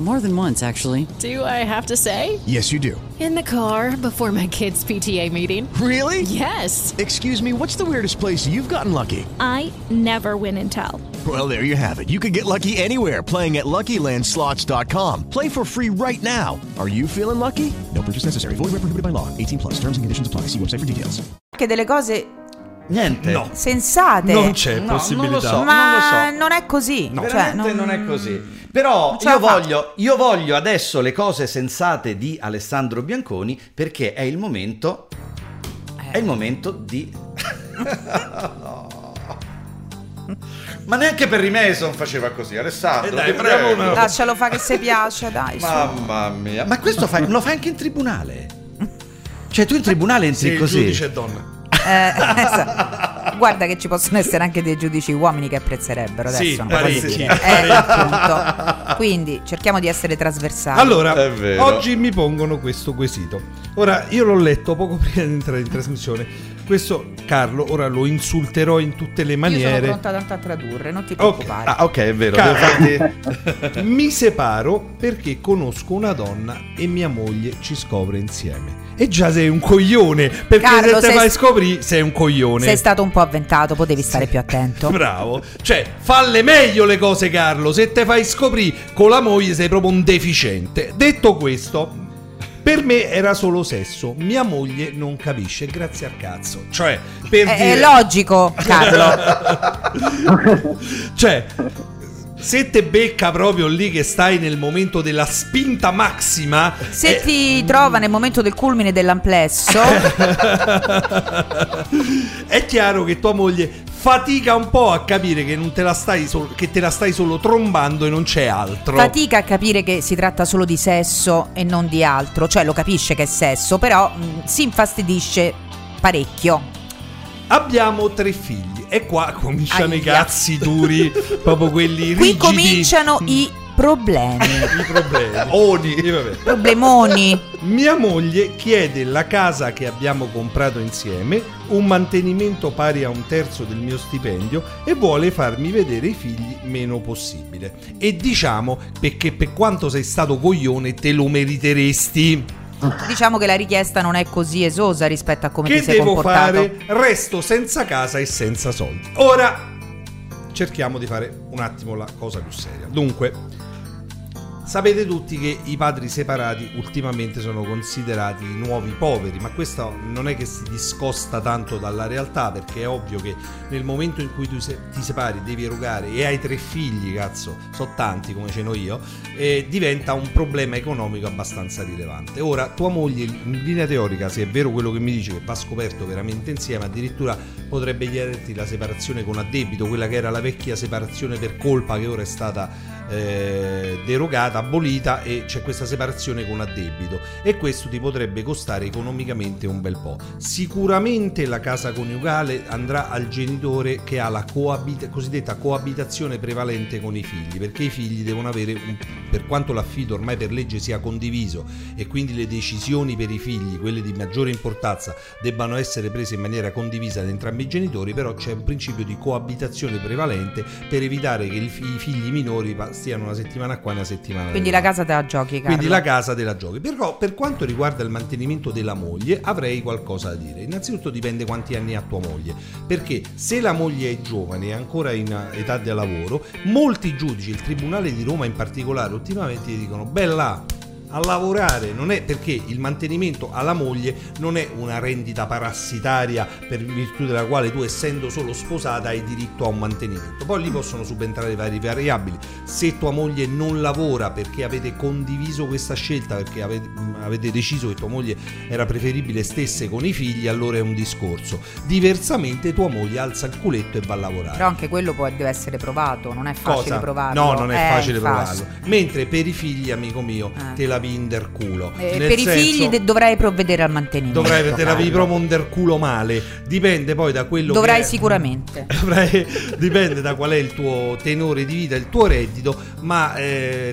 More than once, actually. Do I have to say? Yes, you do. In the car before my kids' PTA meeting. Really? Yes. Excuse me, what's the weirdest place you've gotten lucky? I never win and tell. Well, there you have it. You can get lucky anywhere playing at LuckyLandSlots.com. Play for free right now. Are you feeling lucky? No purchase necessary. Void where prohibited by law. 18 plus. Terms and conditions apply. See website for details. Anche delle cose Niente. No. sensate. Non c'è No, possibilità. non lo so. Ma non, è così. Cioè, Veramente non... è così. Però io fa. voglio, io voglio adesso le cose sensate di Alessandro Bianconi perché è il momento. È il momento di. Ma neanche per Mason faceva così, Alessandro. Eh dai, prego. Lascialo fare che se piace, dai. su. Mamma mia, ma questo fai- lo fai anche in tribunale? Cioè, tu in tribunale entri il così. giudice è donna. Eh, esatto. Guarda che ci possono essere anche dei giudici uomini che apprezzerebbero adesso. Sì, non parecchi. Eh, appunto. Quindi cerchiamo di essere trasversali. Allora, oggi mi pongono questo quesito. Ora, io l'ho letto poco prima di entrare in trasmissione. Questo, Carlo, ora lo insulterò in tutte le Io sono maniere. pronta tanto a tradurre, non ti Ok. preoccupare. Ah, ok, è vero. Farti- mi separo perché conosco una donna e mia moglie ci scopre insieme. E già sei un coglione, perché Carlo, se te fai scoprire sei un coglione. Sei stato un po' avventato, potevi stare più attento. Bravo. Cioè, falle meglio le cose, Carlo. Se te fai scoprire con la moglie sei proprio un deficiente. Detto questo, per me era solo sesso. Mia moglie non capisce, grazie al cazzo. Cioè, per È, dire... è logico, Carlo. cioè, se te becca proprio lì che stai nel momento della spinta massima... Se eh, ti trova nel momento del culmine dell'amplesso, è chiaro che tua moglie fatica un po' a capire che, non te la stai sol- che te la stai solo trombando e non c'è altro. fatica a capire che si tratta solo di sesso e non di altro. Cioè, lo capisce che è sesso, però mh, si infastidisce parecchio. Abbiamo tre figli e qua cominciano i Aia. cazzi duri, proprio quelli Qui rigidi. cominciano i problemi. i problemi. Oni. E vabbè. Problemoni. Mia moglie chiede la casa che abbiamo comprato insieme, un mantenimento pari a un terzo del mio stipendio e vuole farmi vedere i figli meno possibile. E diciamo perché per quanto sei stato coglione te lo meriteresti. Diciamo che la richiesta non è così esosa rispetto a come che ti sei devo comportato. fare? Resto senza casa e senza soldi. Ora cerchiamo di fare un attimo la cosa più seria. Dunque, sapete tutti che i padri separati ultimamente sono considerati i nuovi poveri, ma questo non è che si discosta tanto dalla realtà, perché è ovvio che nel momento in cui tu se- ti separi, devi erogare e hai tre figli, cazzo, so tanti come ce n'ho io, eh, diventa un problema economico abbastanza rilevante. Ora, tua moglie, in linea teorica, se è vero quello che mi dice che va scoperto veramente insieme, addirittura potrebbe chiederti la separazione con addebito, quella che era la vecchia separazione per colpa che ora è stata eh, derogata, abolita e c'è questa separazione con addebito e questo ti potrebbe costare economicamente un bel po'. Sicuramente la casa coniugale andrà al genitore che ha la coabita- cosiddetta coabitazione prevalente con i figli, perché i figli devono avere, un- per quanto l'affido ormai per legge sia condiviso e quindi le decisioni per i figli, quelle di maggiore importanza, debbano essere prese in maniera condivisa da entrambi i genitori, però c'è un principio di coabitazione prevalente per evitare che i figli minori stiano una settimana qua e una settimana Quindi la casa te la giochi, Carlo. Quindi la casa della giochi. Però per quanto riguarda il mantenimento della moglie avrei qualcosa da dire. Innanzitutto dipende quanti anni ha tua moglie. Perché se la moglie è giovane e ancora in età di lavoro, molti giudici, il Tribunale di Roma in particolare, ultimamente gli dicono bella a lavorare non è perché il mantenimento alla moglie non è una rendita parassitaria per virtù della quale tu essendo solo sposata hai diritto a un mantenimento poi lì possono subentrare varie variabili se tua moglie non lavora perché avete condiviso questa scelta perché avete, avete deciso che tua moglie era preferibile stesse con i figli allora è un discorso diversamente tua moglie alza il culetto e va a lavorare Però anche quello può, deve essere provato, non è facile Cosa? provarlo. No, non è Eh, facile provarlo. Mentre per i figli, amico mio, Eh. te la terapi in culo. Eh, per i senso- figli de- dovrai provvedere al mantenimento. Dovrai te la Carlo. devi proprio un culo male. Dipende poi da quello Dovrai che è- sicuramente. Dovrai- dipende da qual è il tuo tenore di vita, il tuo reddito, ma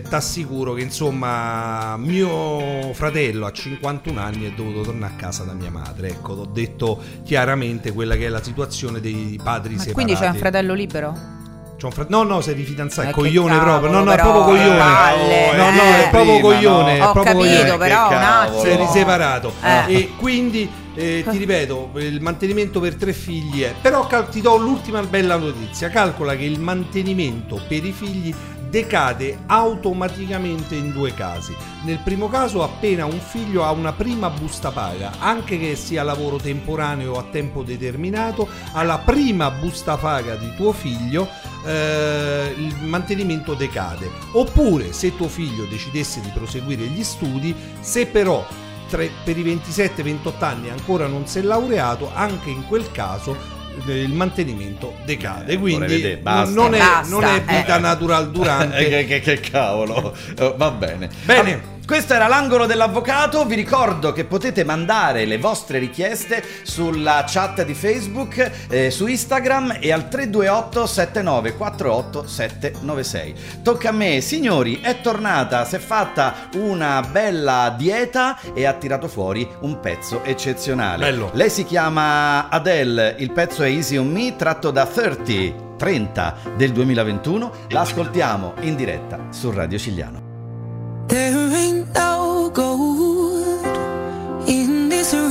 ti assicuro che insomma mio fratello a 51 anni è dovuto tornare a casa da mia madre. Ecco, ho detto chiaramente quella che è la situazione dei padri Ma separati. quindi c'è un fratello libero? C'è un fra- No, no, sei rifidanzato, Eh, è che coglione cavolo, proprio. No, no, è proprio coglione. palle, no, no, eh. è proprio Prima, coglione. no. è Ho proprio capito, coglione. però, un cavolo. Sei attimo. riseparato. Eh. E quindi eh, ti ripeto, il mantenimento per tre figli è. Però cal- ti do l'ultima bella notizia. Calcola che il mantenimento per i figli decade automaticamente in due casi. Nel primo caso appena un figlio ha una prima busta paga, anche che sia lavoro temporaneo o a tempo determinato, alla prima busta paga di tuo figlio eh, il mantenimento decade. Oppure se tuo figlio decidesse di proseguire gli studi, se però tre- per i 27-28 anni ancora non si è laureato, anche in quel caso il mantenimento decade. Eh, Quindi vedere, basta. non, è, Basta, non è vita eh. natural durante. Eh, che, che- che cavolo. Eh, va bene. Bene. Questo era l'angolo dell'avvocato. Vi ricordo che potete mandare le vostre richieste sulla chat di Facebook, eh, su Instagram e al 328 7948 796. Tocca a me, signori, è tornata, si è fatta una bella dieta e ha tirato fuori un pezzo eccezionale. Bello. Lei si chiama Adele, il pezzo è Easy on Me, tratto da 30. 30 del 2021, l'ascoltiamo in diretta su Radio Cigliano. There ain't no gold in this river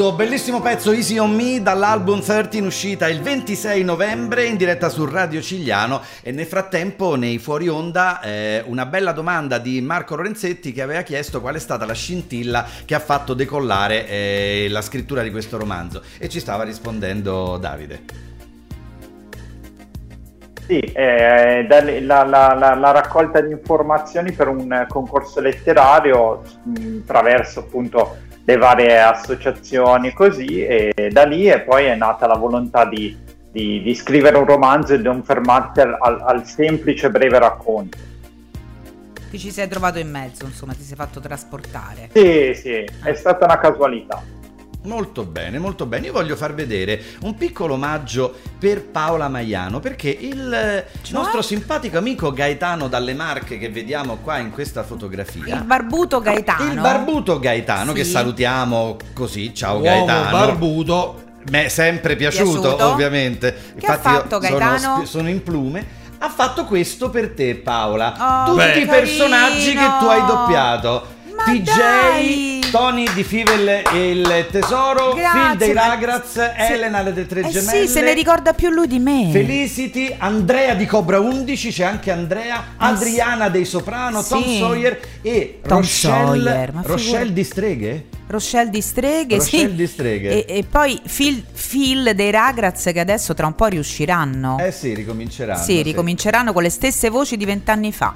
Suo bellissimo pezzo Easy on Me dall'album 13 in uscita il 26 novembre in diretta su Radio Cigliano e nel frattempo nei fuori onda eh, una bella domanda di Marco Lorenzetti che aveva chiesto qual è stata la scintilla che ha fatto decollare eh, la scrittura di questo romanzo e ci stava rispondendo Davide. Sì, eh, la, la- la- la raccolta di informazioni per un concorso letterario mh, attraverso appunto le varie associazioni così e da lì e poi è nata la volontà di, di- di scrivere un romanzo e non fermarsi al, al- al semplice breve racconto. Ti ci sei trovato in mezzo, insomma, ti sei fatto trasportare. Sì, sì, è stata una casualità. Molto bene, molto bene. Io voglio far vedere un piccolo omaggio per Paola Maiano perché il eh, nostro simpatico amico Gaetano dalle Marche che vediamo qua in questa fotografia. Il barbuto Gaetano. Il barbuto Gaetano che Sì. salutiamo così, ciao Uomo Gaetano. barbuto. Mi è sempre piaciuto, Piaciuto. ovviamente. Che ha fatto, io sono, Gaetano? spi- sono in plume. Ha fatto questo per te, Paola. Oh, Tutti che i personaggi che tu hai doppiato. TJ, dai. Tony di Fivel e il Tesoro, Grazie, Phil dei Ragraz, Elena le tre Eh gemelle. sì, se ne ricorda più lui di me. Felicity, Andrea di Cobra 11, c'è anche Andrea, Ah, Adriana dei Soprano, Tom Sì. Sawyer e Tom Rochelle, Sawyer, ma Rochelle di Streghe? Rochelle di Streghe, Rochelle sì. di Streghe. E, e poi Phil, Phil dei Ragraz che adesso tra un po' riusciranno. Eh sì, ricominceranno. sì, ricominceranno con le stesse voci di vent'anni fa.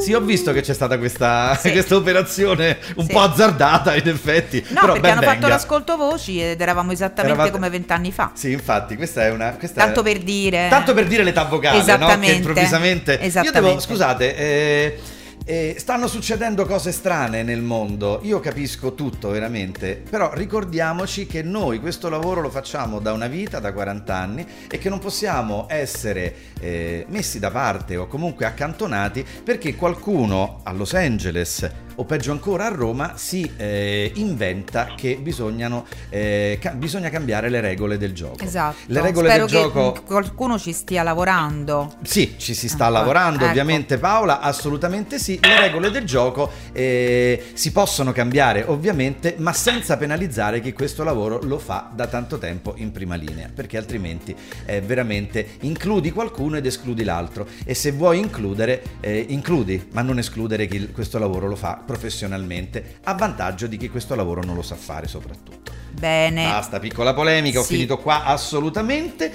Sì, ho visto che c'è stata questa, Sì. questa operazione un Sì. po' azzardata in effetti. No, però perché hanno fatto venga. l'ascolto voci ed eravamo esattamente Eravate- come vent'anni fa. Sì, infatti, questa è una. questa Tanto è- per dire. Tanto per dire l'età vocale, no? Esattamente. Che improvvisamente. Esattamente. devo, scusate, eh, eh, stanno succedendo cose strane nel mondo. Io capisco tutto veramente. Però ricordiamoci che noi questo lavoro lo facciamo da una vita, da 40 anni, e che non possiamo essere eh, messi da parte o comunque accantonati perché qualcuno a Los Angeles o peggio ancora a Roma si eh, inventa che bisognano, eh, ca- bisogna cambiare le regole del gioco. Esatto. Le regole Spero del che gioco qualcuno ci stia lavorando. sì, ci si sta Ecco, lavorando ecco. ovviamente Paola, assolutamente sì. Le regole del gioco eh, si possono cambiare ovviamente, ma senza penalizzare chi questo lavoro lo fa da tanto tempo in prima linea, perché altrimenti eh, veramente includi qualcuno ed escludi l'altro. E se vuoi includere, eh, includi, ma non escludere chi questo lavoro lo fa professionalmente, a vantaggio di chi questo lavoro non lo sa fare soprattutto. Bene. Basta, piccola polemica, ho Sì. finito qua assolutamente.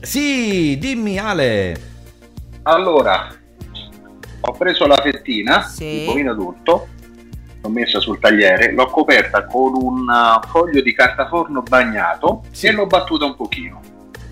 Sì, dimmi Ale. Allora, ho preso la fettina Sì. di bovino adulto, l'ho messa sul tagliere, l'ho coperta con un foglio di carta forno bagnato e l'ho battuta un pochino.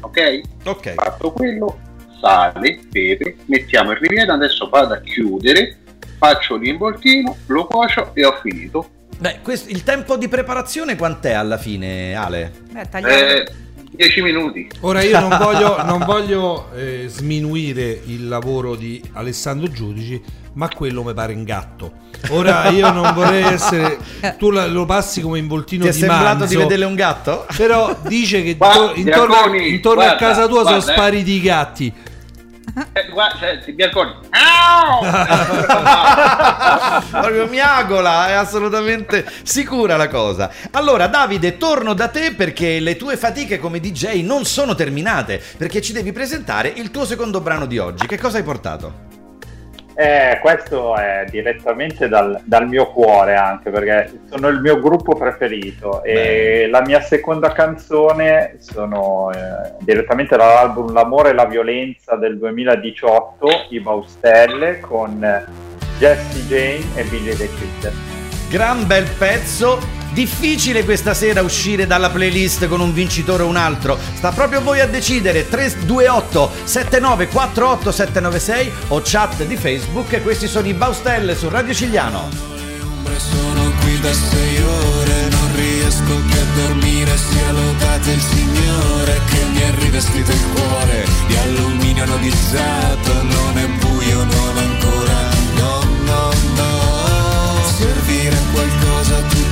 Ok? Ok. Fatto quello, sale, pepe, mettiamo il ripieno, adesso vado a chiudere, faccio l'involtino, lo cuocio e ho finito. Beh, questo- il tempo di preparazione quant'è alla fine, Ale? Beh, tagliare- Eh, 10 minuti. Ora io non voglio, non voglio eh, sminuire il lavoro di Alessandro Giudici, ma quello mi pare un gatto. Ora io non vorrei essere. Tu lo passi come involtino Ti è di sembrato manzo, di vedere un gatto? Però dice che Guarda, to- intorno, a, intorno a guarda, casa tua sono guarda, eh. spariti i gatti. Eh, guarda, senti, Bianconi. Proprio miagola, è assolutamente sicura la cosa. Allora, Davide, torno da te perché le tue fatiche come DJ non sono terminate, perché ci devi presentare il tuo secondo brano di oggi. Che cosa hai portato? Eh, questo è direttamente dal, dal mio cuore anche perché sono il mio gruppo preferito e la mia seconda canzone sono eh, direttamente dall'album L'amore e la violenza del 2018 I Baustelle con Jessie Jane e Billy the Kid. Gran bel pezzo. Difficile questa sera uscire dalla playlist con un vincitore o un altro. Sta proprio voi a decidere. 328 7948 796 o chat di Facebook. Questi sono i Baustelle su Radio Cigliano. Sono qui da sei ore, non riesco più a dormire, sia lodato il Signore che mi ha rivestito il cuore di alluminio anodizzato, non è buio, non ancora, no, no, no, servire qualcosa tutto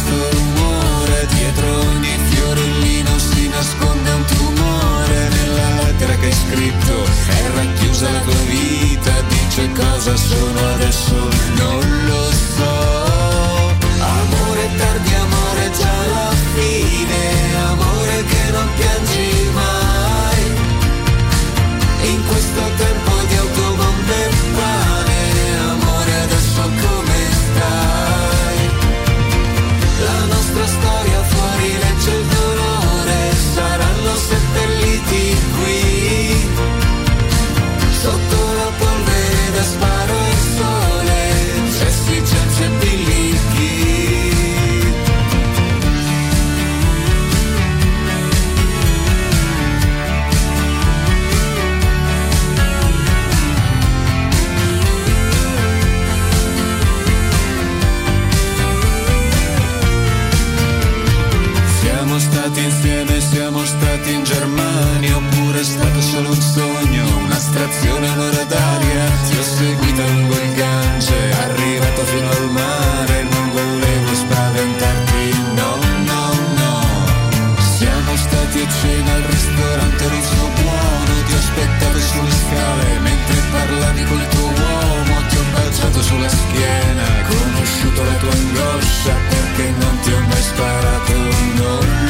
questo rumore Dietro ogni fiorellino si nasconde un tumore. Nella lettera che hai scritto è racchiusa la tua vita Dice cosa sono adesso, non lo so. Amore tardi, amore già la fine Amore che non piangi mai. In questo stazione morataria Ti ho seguito lungo il Gange Arrivato fino al mare Non volevo spaventarti. No, no, no. Siamo stati a cena al ristorante Russo Buono Ti ho aspettato sulle scale Mentre parlavi col tuo uomo Ti ho baciato sulla schiena. Conosciuto la tua angoscia Perché non ti ho mai sparato. Non lo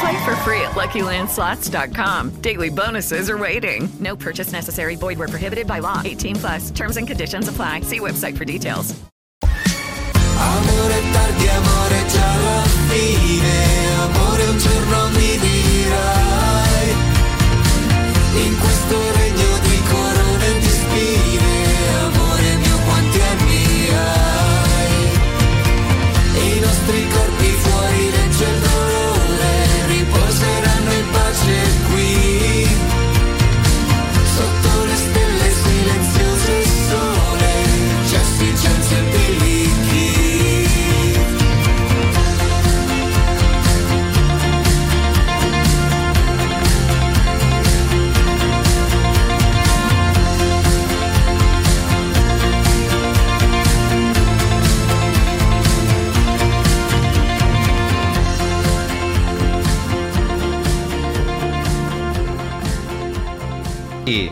Play for free at LuckyLandSlots.com. Daily bonuses are waiting. No purchase necessary. Void were prohibited by law. 18 plus. Terms and conditions apply. See website for details. Amore tardi, amore già fine Amore un giorno mi dirai In questo regno di 你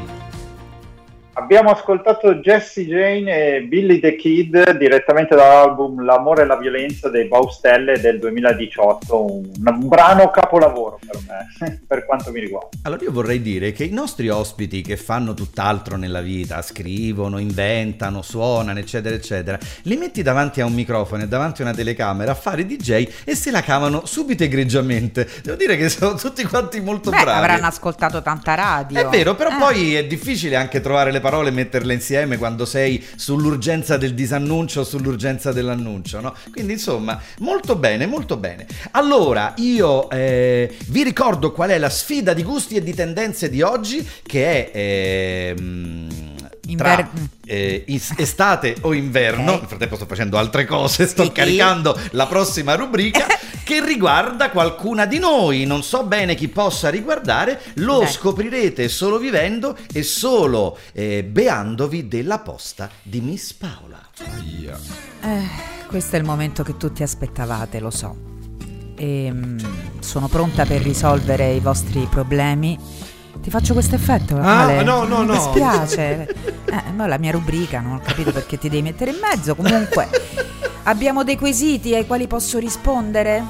Abbiamo ascoltato Jesse Jane e Billy the Kid direttamente dall'album L'amore e la violenza dei Baustelle del 2018, un, un brano capolavoro per me, per quanto mi riguarda. Allora io vorrei dire che i nostri ospiti che fanno tutt'altro nella vita, scrivono, inventano, suonano, eccetera, eccetera, li metti davanti a un microfono e davanti a una telecamera a fare DJ e se la cavano subito egregiamente. Devo dire che sono tutti quanti molto Beh, bravi. avranno ascoltato tanta radio. È vero, però Eh. poi è difficile anche trovare le parole e metterle insieme quando sei sull'urgenza del disannuncio o sull'urgenza dell'annuncio, no? Quindi insomma, molto bene, molto bene. Allora, io eh, vi ricordo qual è la sfida di gusti e di tendenze di oggi, che è... tra Inver- eh, is- estate o inverno, Ok. nel frattempo sto facendo altre cose, sto caricando la prossima rubrica che riguarda qualcuna di noi. Non so bene chi possa riguardare, lo Dai. scoprirete solo vivendo e solo eh, beandovi della posta di Miss Paola. Eh, questo è il momento che tutti aspettavate, lo so. E, mm, sono pronta per risolvere i vostri problemi. Ti faccio questo effetto? Ah, Ale? no, no, Mi no. dispiace. Eh, ma la mia rubrica, non ho capito perché ti devi mettere in mezzo. Comunque, abbiamo dei quesiti ai quali posso rispondere?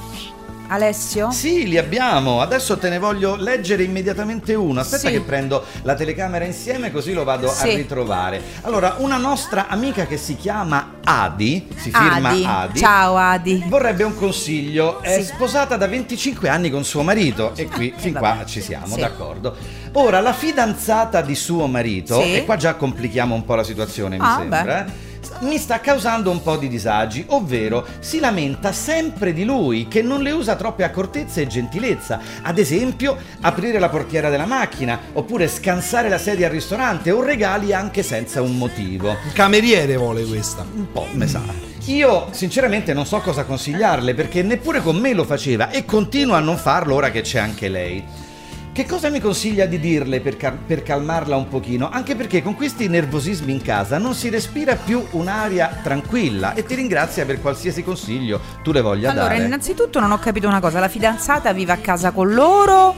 Alessio? Sì, li abbiamo. Adesso te ne voglio leggere immediatamente uno. Aspetta Sì. che prendo la telecamera insieme così lo vado Sì. a ritrovare. Allora, una nostra amica che si chiama Adi, si firma Adi. Adi. Ciao Adi. Vorrebbe un consiglio. È Sì. sposata da 25 anni con suo marito e qui Ah, fin eh, qua ci siamo, d'accordo. Ora, la fidanzata di suo marito, e qua già complichiamo un po' la situazione, mi Ah, sembra. beh. Mi sta causando un po' di disagi, ovvero si lamenta sempre di lui che non le usa troppe accortezze e gentilezza, ad esempio aprire la portiera della macchina, oppure scansare la sedia al ristorante o regali anche senza un motivo. Il cameriere vuole questa. Un po', me sa. Io sinceramente non so cosa consigliarle perché neppure con me lo faceva e continua a non farlo ora che c'è anche lei. Che cosa mi consiglia di dirle per, cal- per calmarla un pochino? Anche perché con questi nervosismi in casa non si respira più un'aria tranquilla e ti ringrazia per qualsiasi consiglio tu le voglia Allora, dare. innanzitutto non ho capito una cosa, la fidanzata vive a casa con loro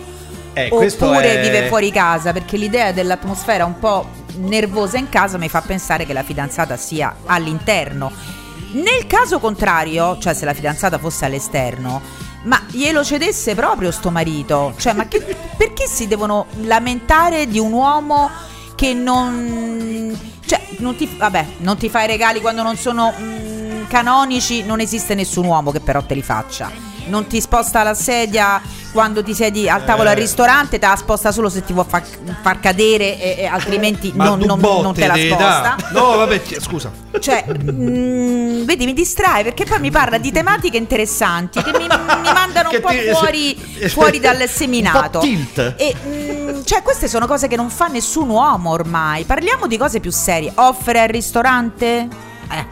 Eh, oppure è- vive fuori casa? Perché l'idea dell'atmosfera un po' nervosa in casa mi fa pensare che la fidanzata sia all'interno. Nel caso contrario, cioè se la fidanzata fosse all'esterno, ma glielo cedesse proprio sto marito, cioè ma che- perché si devono lamentare di un uomo che non cioè non ti vabbè, non ti fa i regali quando non sono mm, canonici, non esiste nessun uomo che però te li faccia. Non ti sposta la sedia quando ti siedi al tavolo Eh. al ristorante, te la sposta solo se ti vuoi far, far cadere e, e altrimenti non, non- non te la sposta. dà. No, vabbè, scusa. Cioè, mm, vedi, mi distrae perché poi mi parla di tematiche interessanti che mi, mi mandano un Che po' ti- fuori, fuori dal seminato. Un tilt. E, mm, cioè, queste sono cose che non fa nessun uomo ormai. Parliamo di cose più serie. Offre al ristorante? Eh.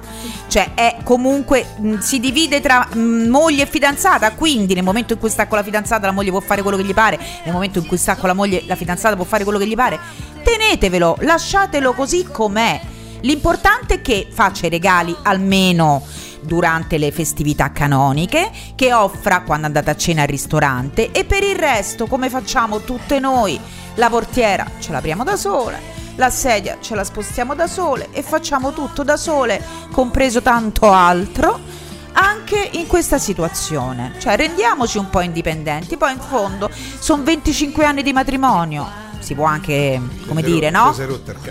Cioè, è comunque mh, si divide tra mh, moglie e fidanzata. Quindi, nel momento in cui sta con la fidanzata, la moglie può fare quello che gli pare. Nel momento in cui sta con la moglie, la fidanzata può fare quello che gli pare. Tenetevelo, lasciatelo così com'è. L'importante è che faccia i regali almeno durante le festività canoniche, che offra quando andate a cena al ristorante e per il resto, come facciamo tutte noi, la portiera ce l'apriamo da sole, la sedia ce la spostiamo da sole e facciamo tutto da sole, compreso tanto altro. Anche in questa situazione, cioè rendiamoci un po' indipendenti. Poi in fondo sono 25 anni di matrimonio, si può anche, come sei dire, no?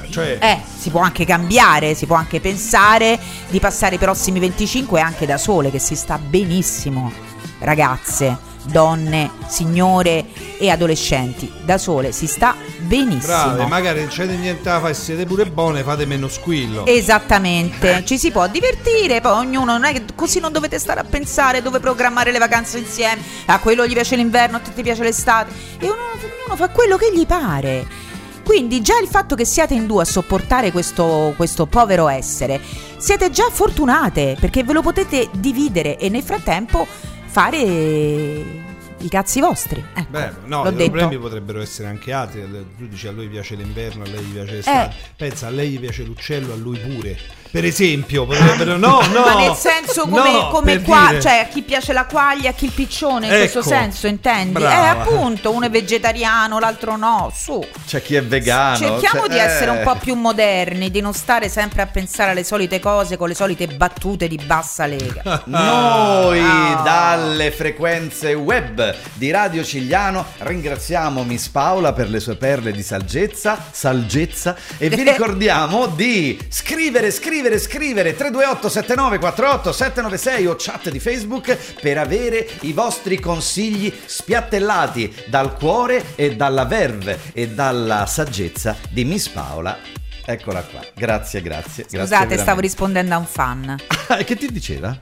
Cioè, Eh, si può anche cambiare, si può anche pensare di passare i prossimi 25 anche da sole, che si sta benissimo. Ragazze, donne, signore e adolescenti, da sole si sta benissimo. brave, magari non c'è niente da fare, siete pure buone, fate meno squillo. Esattamente, ci si può divertire, poi ognuno non è che così non dovete stare a pensare dove programmare le vacanze insieme. A quello gli piace l'inverno, a te ti piace l'estate e ognuno, ognuno fa quello che gli pare. Quindi già il fatto che siate in due a sopportare questo, questo povero essere, siete già fortunate perché ve lo potete dividere e nel frattempo fare i cazzi vostri. Ecco, Beh, no, i detto. problemi potrebbero essere anche altri. Tu dici a lui piace l'inverno, a lei gli piace l'estate. Eh. Pensa, a lei gli piace l'uccello, a lui pure. Per esempio, potrebbero. No, no. Ma nel senso come, no, come qua, dire. cioè a chi piace la quaglia, a chi il piccione, in questo Ecco, senso, intendi? brava. Eh, appunto, uno è vegetariano, l'altro no, su. C'è chi è vegano. Cerchiamo c'è- di essere un eh. po' più moderni, di non stare sempre a pensare alle solite cose con le solite battute di bassa lega. Noi Ah. dalle frequenze web di Radio Cigliano ringraziamo Miss Paola per le sue perle di saggezza, salgezza e vi ricordiamo di scrivere, scrivere, scrivere 328 7948 796 o chat di Facebook per avere i vostri consigli spiattellati dal cuore e dalla verve e dalla saggezza di Miss Paola. Eccola qua. Grazie, grazie. grazie Scusate, stavo veramente. rispondendo a un fan che ti diceva?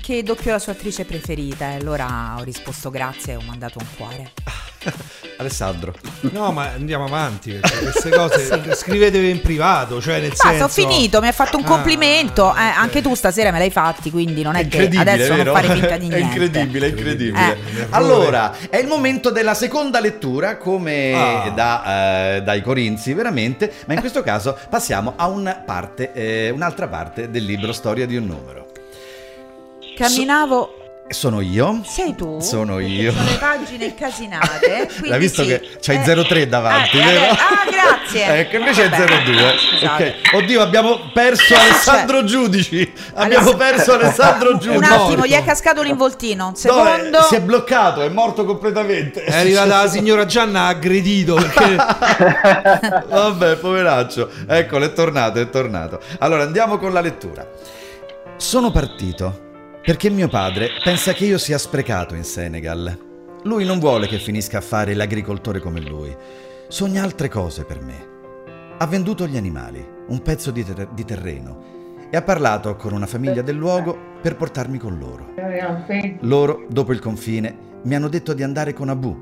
Che doppio la sua attrice preferita e allora ho risposto grazie e ho mandato un cuore. Alessandro. No, ma andiamo avanti perché queste cose scrivetevi in privato, cioè nel Basta, senso ho finito, mi ha fatto un Ah, complimento. Eh, anche tu stasera me l'hai fatti, quindi non è, che incredibile, adesso vero? non fare finta di È niente. incredibile, è incredibile. Eh. Allora, è il momento della seconda lettura, come Ah. da, eh, dai Corinzi, veramente, ma in questo caso passiamo a una parte, eh, un'altra parte del libro Storia di un numero. Camminavo. Sono io. Sei tu? Sono io. Sono le pagine incasinate. quindi L'hai visto sì. che c'hai Eh, 03 davanti, eh, vero? Ah, grazie. Ecco, invece Vabbè, è 02. scusate. Ok. Oddio, abbiamo perso Alessandro Giudici. Abbiamo Aless- perso Alessandro Giudici. Un attimo, gli è cascato l'involtino. Un Dove? secondo. Si è bloccato, è morto completamente. È arrivata la signora Gianna ha aggredito perché Vabbè, poveraccio. Eccolo, è tornato, è tornato. Allora, andiamo con la lettura. Sono partito perché mio padre pensa che io sia sprecato in Senegal. Lui non vuole che finisca a fare l'agricoltore come lui. Sogna altre cose per me. Ha venduto gli animali, un pezzo di, ter- di terreno e ha parlato con una famiglia del luogo per portarmi con loro. Loro, dopo il confine, mi hanno detto di andare con Abu,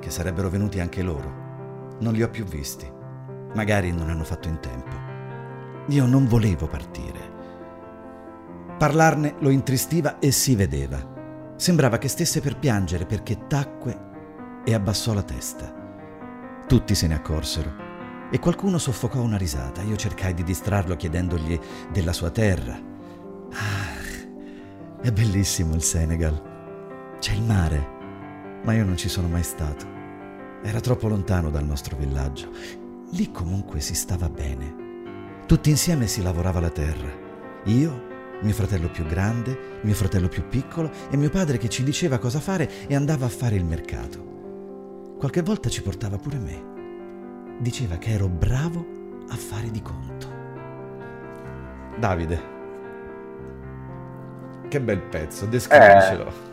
che sarebbero venuti anche loro. Non li ho più visti. Magari non hanno fatto in tempo. Io non volevo partire. Parlarne lo intristiva e si vedeva. Sembrava che stesse per piangere perché tacque e abbassò la testa. Tutti se ne accorsero e qualcuno soffocò una risata. Io cercai di distrarlo chiedendogli della sua terra. Ah, è bellissimo il Senegal. C'è il mare, ma io non ci sono mai stato. Era troppo lontano dal nostro villaggio. Lì comunque si stava bene. Tutti insieme si lavorava la terra. Io, mio fratello più grande, mio fratello più piccolo e mio padre che ci diceva cosa fare e andava a fare il mercato. Qualche volta ci portava pure me. Diceva che ero bravo a fare di conto. Davide, che bel pezzo, descrivicelo.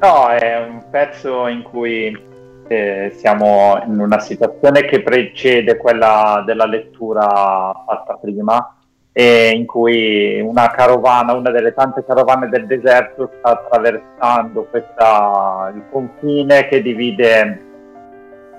No, è un pezzo in cui eh, siamo in una situazione che precede quella della lettura fatta prima e in cui una carovana, una delle tante carovane del deserto sta attraversando questa, il confine che divide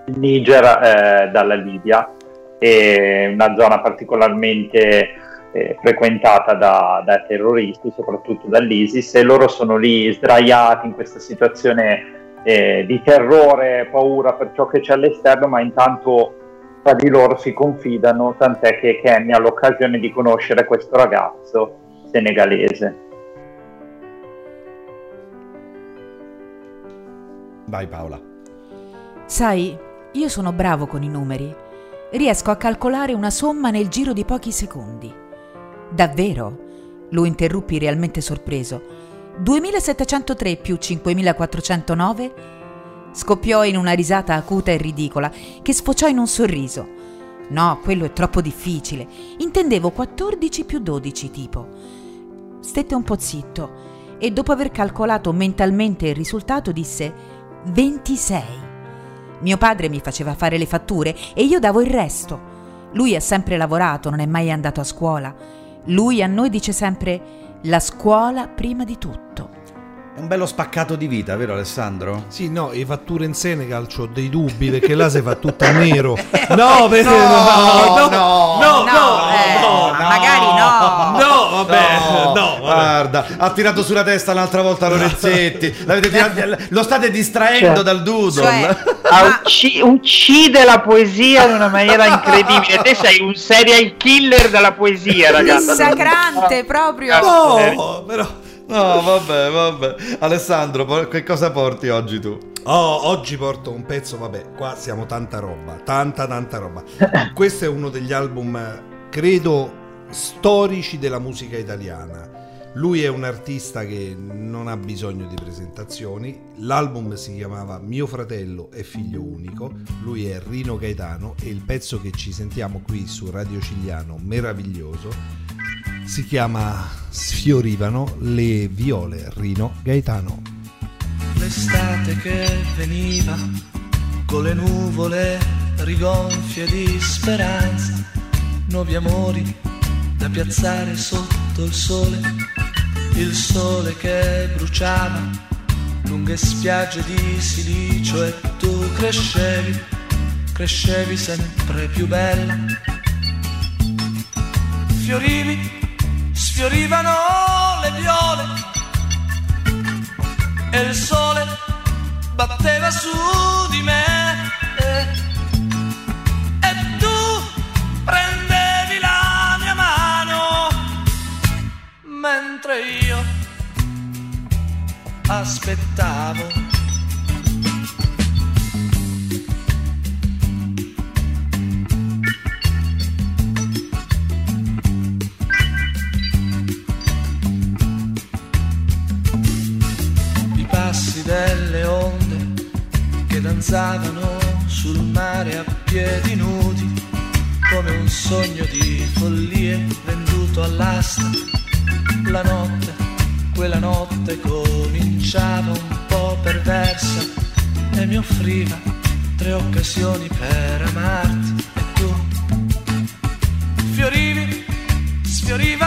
il Niger eh, dalla Libia è una zona particolarmente eh, frequentata da, da, terroristi, soprattutto dall'ISIS, e loro sono lì sdraiati in questa situazione eh, di terrore, paura per ciò che c'è all'esterno, ma intanto tra di loro si confidano, tant'è che Kenny ha l'occasione di conoscere questo ragazzo senegalese. Vai Paola. Sai, io sono bravo con i numeri. Riesco a calcolare una somma nel giro di pochi secondi. Davvero? Lo interruppi realmente sorpreso. 2703 più 5409? Scoppiò in una risata acuta e ridicola che sfociò in un sorriso. No, quello è troppo difficile. Intendevo 14 più 12 tipo. Stette un po' zitto e dopo aver calcolato mentalmente il risultato disse 26. Mio padre mi faceva fare le fatture e io davo il resto. Lui ha sempre lavorato, non è mai andato a scuola. Lui a noi dice sempre la scuola prima di tutto. Un bello spaccato di vita, vero Alessandro? Sì, no, le fatture in Senegal ho dei dubbi perché là si fa tutto a nero. No, per... no, no, no, no, no, eh, ma magari no. No, vabbè, no, vabbè. Guarda, ha tirato sulla testa l'altra volta Lorenzetti. L'avete tirato- lo state distraendo Cioè, dal doodle. cioè- ucci- uccide la poesia in una maniera incredibile. Te sei un serial killer della poesia, ragazza. Dissacrante proprio. No, però... No, vabbè, vabbè. Alessandro, che cosa porti oggi tu? Oh, oggi porto un pezzo, vabbè, qua siamo tanta roba, tanta tanta roba. Questo è uno degli album, credo, storici della musica italiana. Lui è un artista che non ha bisogno di presentazioni. L'album si chiamava Mio fratello è figlio unico. Lui è Rino Gaetano e il pezzo che ci sentiamo qui su Radio Cigliano, meraviglioso, si chiama Sfiorivano le viole Rino Gaetano. L'estate che veniva con le nuvole rigonfie di speranza, nuovi amori da piazzare sotto il sole, il sole che bruciava lunghe spiagge di silicio e tu crescevi, crescevi sempre più bella. Fiorivi, sfiorivano le viole e il sole batteva su di me. E, tu prendevi la mia mano mentre io aspettavo passi delle onde che danzavano sul mare a piedi nudi, come un sogno di follie venduto all'asta. La notte, quella notte cominciava un po' perversa e mi offriva tre occasioni per amarti e tu fiorivi, sfiorivi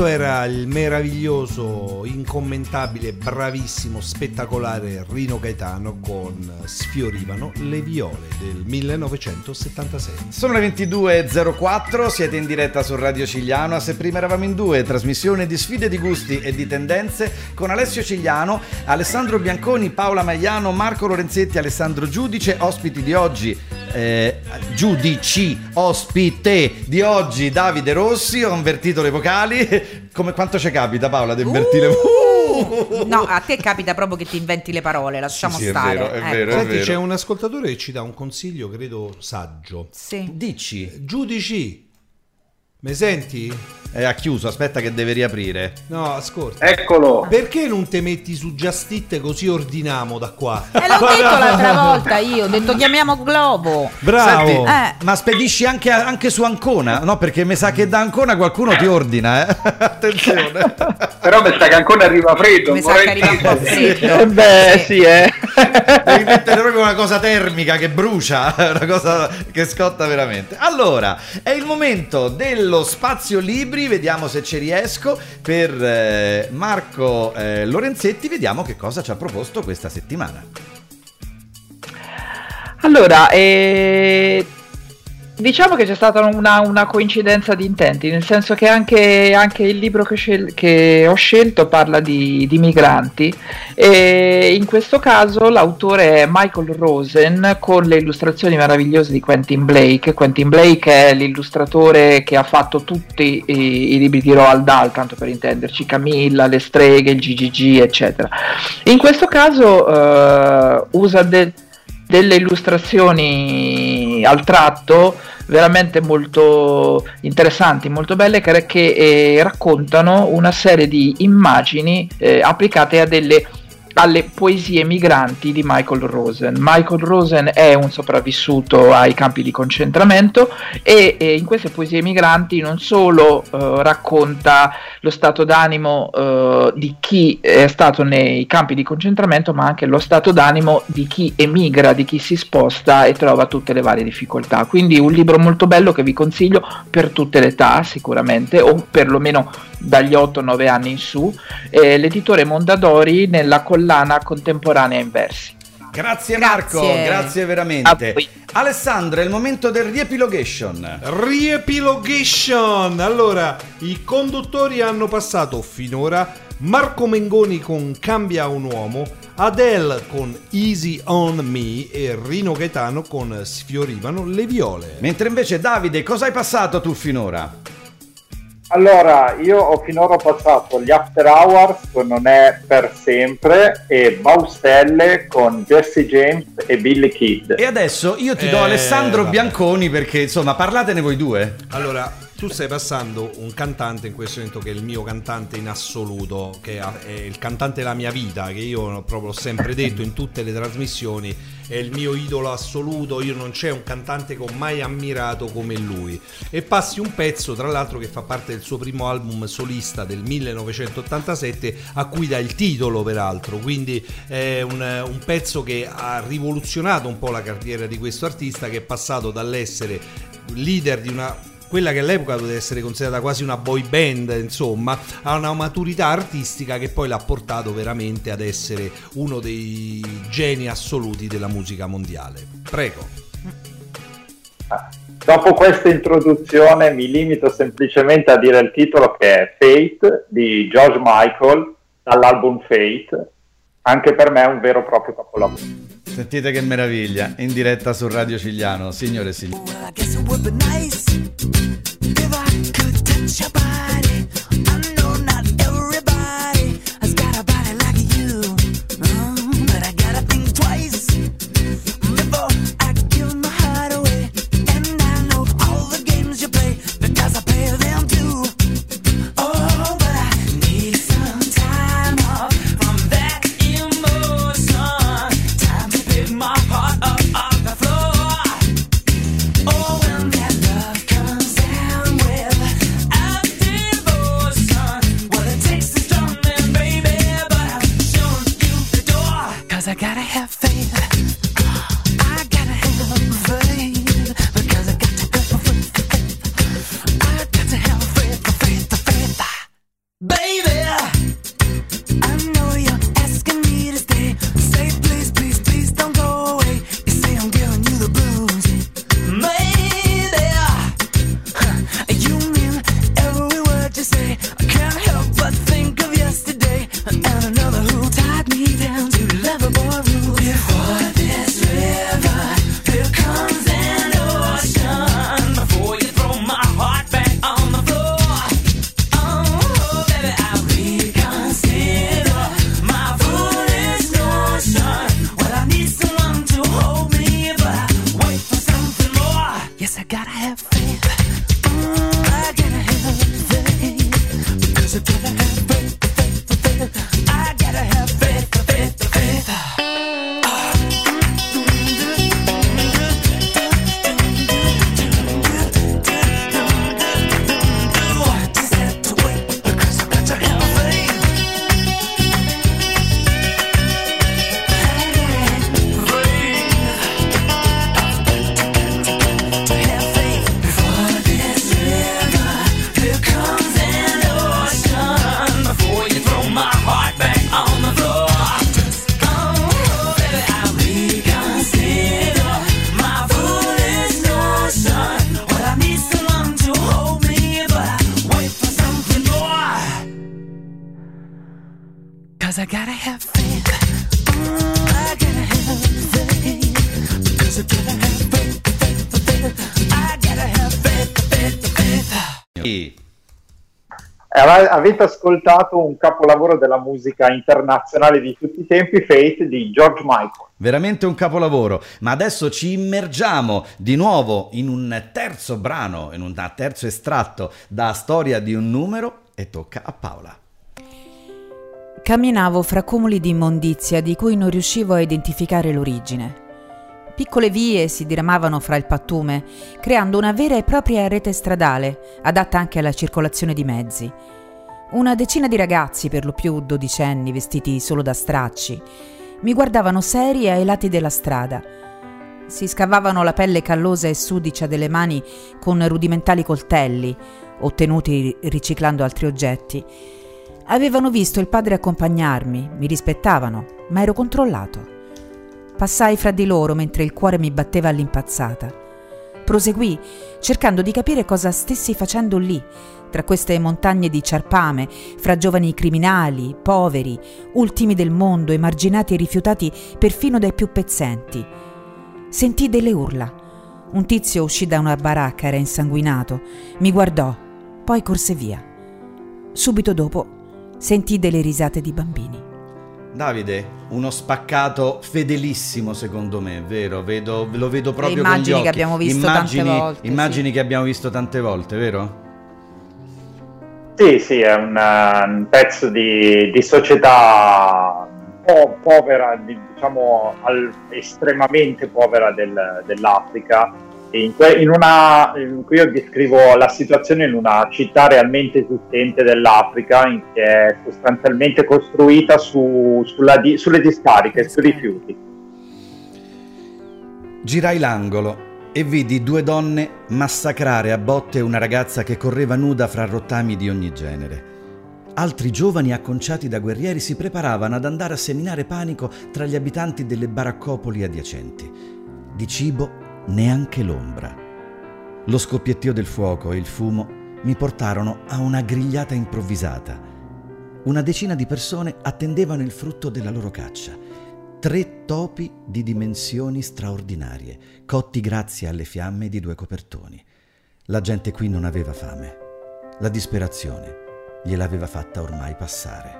questo era il meraviglioso, incommentabile, bravissimo, spettacolare Rino Gaetano con Sfiorivano le viole del 1976. Sono le 22.04, siete in diretta su Radio Cigliano. Se prima eravamo in due, trasmissione di sfide di gusti e di tendenze con Alessio Cigliano, Alessandro Bianconi, Paola Maiano, Marco Lorenzetti, Alessandro Giudice, ospiti di oggi. eh, giudici ospite di oggi Davide Rossi ho invertito le vocali come quanto ci capita Paola di invertire Uh, no, a te capita proprio che ti inventi le parole, lasciamo Sì, sì, è stare. vero, è Ecco. vero, è Senti, c'è un ascoltatore che ci dà un consiglio, credo saggio. Sì. Dici. Giudici. Mi senti? È ha chiuso, aspetta che deve riaprire. No, ascolta. Eccolo. Perché non te metti su Just It così ordiniamo da qua? Eh, l'ho detto l'altra volta io, ho detto chiamiamo Globo. Bravo. Senti, Eh. ma spedisci anche, anche su Ancona? No, perché mi sa che da Ancona qualcuno ti ordina, eh? Attenzione. Però mi sa che ancora arriva freddo. Mi sa che arriva un po' freddo. Eh beh, sì, eh. Devi mettere proprio una cosa termica che brucia, una cosa che scotta veramente. Allora, è il momento dello spazio libri, vediamo se ci riesco. Per eh, Marco eh, Lorenzetti, vediamo che cosa ci ha proposto questa settimana. Allora, eh, diciamo che c'è stata una, una coincidenza di intenti, nel senso che anche, anche il libro che, scel- che ho scelto parla di, di migranti e in questo caso l'autore è Michael Rosen con le illustrazioni meravigliose di Quentin Blake. Quentin Blake è l'illustratore che ha fatto tutti i, i libri di Roald Dahl, tanto per intenderci, Camilla, Le streghe, il GGG, eccetera. In questo caso eh, usa del delle illustrazioni al tratto veramente molto interessanti, molto belle che, eh, raccontano una serie di immagini eh, applicate a delle alle poesie migranti di Michael Rosen. Michael Rosen è un sopravvissuto ai campi di concentramento e, e in queste poesie migranti non solo eh, racconta lo stato d'animo eh, di chi è stato nei campi di concentramento, ma anche lo stato d'animo di chi emigra, di chi si sposta e trova tutte le varie difficoltà. Quindi un libro molto bello che vi consiglio per tutte le età sicuramente, o perlomeno dagli 8-9 anni in su. Eh, l'editore Mondadori nella collana contemporanea in versi. Grazie Marco, Grazie. grazie veramente. Alessandro, è il momento del riepilogation. Riepilogation! Allora, i conduttori hanno passato finora Marco Mengoni con Cambia un uomo, Adele con Easy on Me e Rino Gaetano con Sfiorivano le viole. Mentre invece Davide, cosa hai passato tu finora? Allora, io ho finora passato gli After Hours con Non è per sempre e Baustelle con Jesse James e Billy Kid. E adesso io ti do Eh, Alessandro vabbè. Bianconi perché insomma parlatene voi due. Allora, tu stai passando un cantante in questo momento che è il mio cantante in assoluto, che è il cantante della mia vita, che io proprio ho sempre detto in tutte le trasmissioni, è il mio idolo assoluto, io non c'è un cantante che ho mai ammirato come lui. E passi un pezzo, tra l'altro, che fa parte del suo primo album solista del 1987, a cui dà il titolo peraltro, quindi è un, un pezzo che ha rivoluzionato un po' la carriera di questo artista che è passato dall'essere leader di una quella che all'epoca doveva essere considerata quasi una boy band, insomma, ha una maturità artistica che poi l'ha portato veramente ad essere uno dei geni assoluti della musica mondiale. Prego. Dopo questa introduzione mi limito semplicemente a dire il titolo che è Fate di George Michael dall'album Fate. Anche per me è un vero e proprio capolavoro. Sentite che meraviglia, in diretta su Radio Cigliano, signore e signori. Avete ascoltato un capolavoro della musica internazionale di tutti i tempi, Fate di George Michael. Veramente un capolavoro, ma adesso ci immergiamo di nuovo in un terzo brano, in un terzo estratto da Storia di un numero e tocca a Paola. Camminavo fra cumuli di immondizia di cui non riuscivo a identificare l'origine. Piccole vie si diramavano fra il pattume, creando una vera e propria rete stradale, adatta anche alla circolazione di mezzi. Una decina di ragazzi, per lo più dodicenni, vestiti solo da stracci, mi guardavano seri ai lati della strada. Si scavavano la pelle callosa e sudicia delle mani con rudimentali coltelli, ottenuti riciclando altri oggetti. Avevano visto il padre accompagnarmi, mi rispettavano, ma ero controllato. Passai fra di loro mentre il cuore mi batteva all'impazzata. Proseguì, cercando di capire cosa stessi facendo lì, tra queste montagne di ciarpame, fra giovani criminali, poveri, ultimi del mondo, emarginati e rifiutati perfino dai più pezzenti. Sentii delle urla. Un tizio uscì da una baracca, era insanguinato, mi guardò, poi corse via. Subito dopo sentii delle risate di bambini. Davide, uno spaccato fedelissimo secondo me, vero? Vedo- lo vedo proprio immagini con gli occhi. che abbiamo visto tante immagini, volte, Immagini sì. che abbiamo visto tante volte, vero? Sì, sì, è un, eh, un pezzo di, di società un po' povera, di- diciamo al- estremamente povera del- dell'Africa. In, que- in una, in cui io descrivo la situazione in una città realmente esistente dell'Africa, in che è sostanzialmente costruita su- sulla di- sulle discariche, sui rifiuti. Girai l'angolo e vidi due donne massacrare a botte una ragazza che correva nuda fra rottami di ogni genere. Altri giovani acconciati da guerrieri si preparavano ad andare a seminare panico tra gli abitanti delle baraccopoli adiacenti. Di cibo neanche l'ombra. Lo scoppiettio del fuoco e il fumo mi portarono a una grigliata improvvisata. Una decina di persone attendevano il frutto della loro caccia. Tre topi di dimensioni straordinarie, cotti grazie alle fiamme di due copertoni. La gente qui non aveva fame. La disperazione gliel'aveva fatta ormai passare.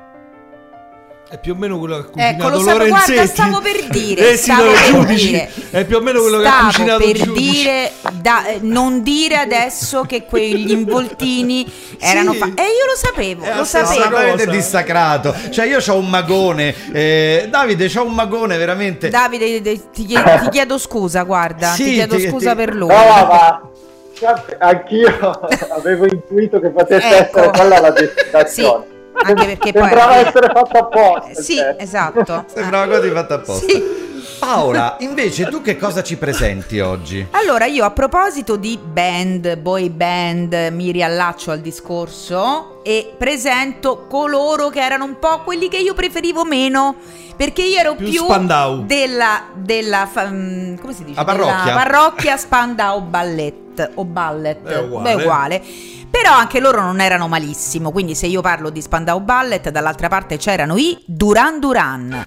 È più o meno quello che ha Ecco, cucinato lo stavo, Lorenzetti. guarda, stavo per dire. Esito stavo ai per giudici. dire. È più o meno quello che ha Stavo cucinato per il giudice. dire, da- eh, non dire adesso che quegli involtini erano fa- E io lo sapevo, lo sapevo. Assolutamente dissacrato. Cioè, io ho un magone. eh, Davide, c'ho un magone veramente. Davide, de- ti chiedo, ti chiedo scusa, guarda, Sì, ti chiedo ti- scusa ti- per lui. No, ma anch'io avevo intuito che potesse Ecco. essere quella la destinazione. Anche perché poi Sembrava essere fatta apposta. Sì, cioè. esatto. Sembrava quasi fatta apposta. Paola, invece, tu che cosa ci presenti oggi? Allora, io a proposito di band, boy band, mi riallaccio al discorso e presento coloro che erano un po' quelli che io preferivo meno. Perché io ero Più più, Spandau. della, della fa- mm, come si dice? La parrocchia. Della parrocchia Spandau Ballet o Ballet. È uguale. Beh, uguale. Però anche loro non erano malissimo. Quindi se io parlo di Spandau Ballet, dall'altra parte c'erano i Duran Duran.